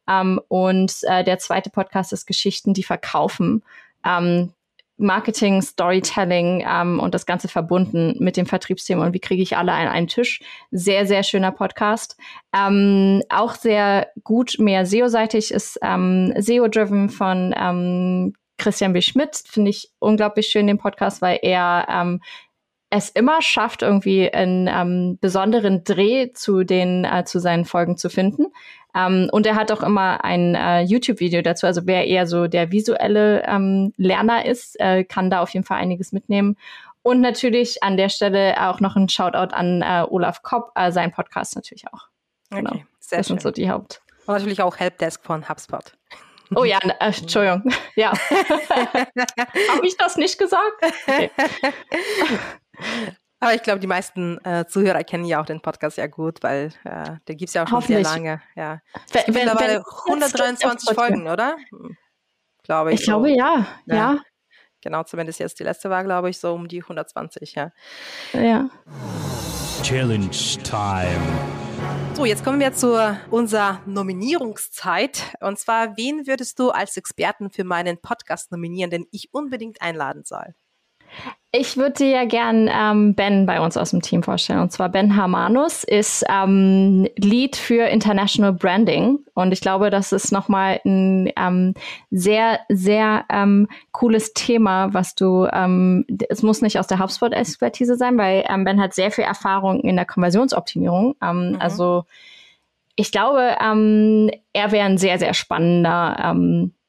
Ähm, und äh, der zweite Podcast ist Geschichten, die verkaufen. Ähm, Marketing, Storytelling ähm, und das Ganze verbunden mit dem Vertriebsthema und wie kriege ich alle an einen Tisch. Sehr, sehr schöner Podcast. Ähm, auch sehr gut, mehr SEO-seitig ist ähm, SEO-driven von ähm, Christian B. Schmidt. Finde ich unglaublich schön, den Podcast, weil er ähm, es immer schafft, irgendwie einen ähm, besonderen Dreh zu den äh, zu seinen Folgen zu finden. Ähm, und er hat auch immer ein äh, YouTube-Video dazu. Also wer eher so der visuelle ähm, Lerner ist, äh, kann da auf jeden Fall einiges mitnehmen. Und natürlich an der Stelle auch noch ein Shoutout an äh, Olaf Kopp, äh, sein Podcast natürlich auch. Genau. Okay, sehr das schön. sind so die Haupt. Und natürlich auch Helpdesk von HubSpot. Oh ja, äh, Entschuldigung. Ja. Habe ich das nicht gesagt? Okay. Aber ich glaube, die meisten äh, Zuhörer kennen ja auch den Podcast sehr gut, weil äh, der gibt es ja auch schon sehr lange. Ja. Wenn, mittlerweile 123 Folgen, oder? Hm, glaube ich. Ich so. glaube ja, ja, ja. Genau, zumindest jetzt die letzte war, glaube ich, so um die 120, ja. Ja. Challenge Time. So, jetzt kommen wir zu unserer Nominierungszeit. Und zwar, wen würdest du als Experten für meinen Podcast nominieren, den ich unbedingt einladen soll? Ich würde dir ja gern ähm, Ben bei uns aus dem Team vorstellen. Und zwar Ben Harmanus ist ähm, Lead für International Branding. Und ich glaube, das ist nochmal ein ähm, sehr, sehr ähm, cooles Thema, was du, ähm, es muss nicht aus der HubSpot-Expertise sein, weil ähm, Ben hat sehr viel Erfahrung in der Konversionsoptimierung. Mhm. Also ich glaube, er wäre ein sehr, sehr spannender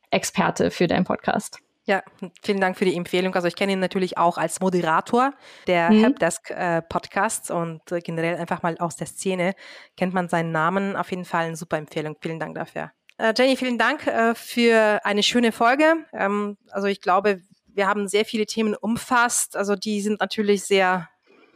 Experte für deinen Podcast. Ja, vielen Dank für die Empfehlung. Also ich kenne ihn natürlich auch als Moderator der mhm. Helpdesk äh, Podcasts und äh, generell einfach mal aus der Szene kennt man seinen Namen. Auf jeden Fall eine super Empfehlung. Vielen Dank dafür. Äh, Jenny, vielen Dank äh, für eine schöne Folge. Ähm, also ich glaube, wir haben sehr viele Themen umfasst. Also die sind natürlich sehr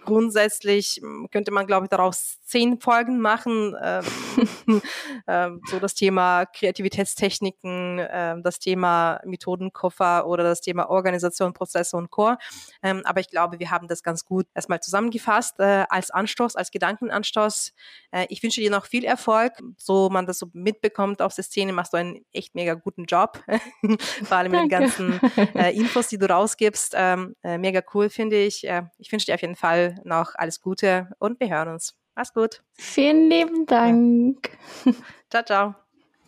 grundsätzlich hm, könnte man, glaube ich, daraus zehn Folgen machen. Ähm, ähm, so das Thema Kreativitätstechniken, äh, das Thema Methodenkoffer oder das Thema Organisation, Prozesse und Core. Ähm, aber ich glaube, wir haben das ganz gut erstmal zusammengefasst äh, als Anstoß, als Gedankenanstoß. Äh, ich wünsche dir noch viel Erfolg. So man das so mitbekommt auf der Szene, machst du einen echt mega guten Job. Vor allem mit den ganzen äh, Infos, die du rausgibst. Ähm, äh, mega cool, finde ich. Äh, ich wünsche dir auf jeden Fall noch alles Gute und wir hören uns. Mach's gut. Vielen lieben Dank. Ciao, ciao.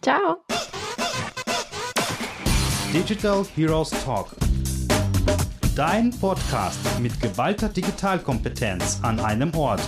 Ciao. Digital Heroes Talk. Dein Podcast mit geballter Digitalkompetenz an einem Ort.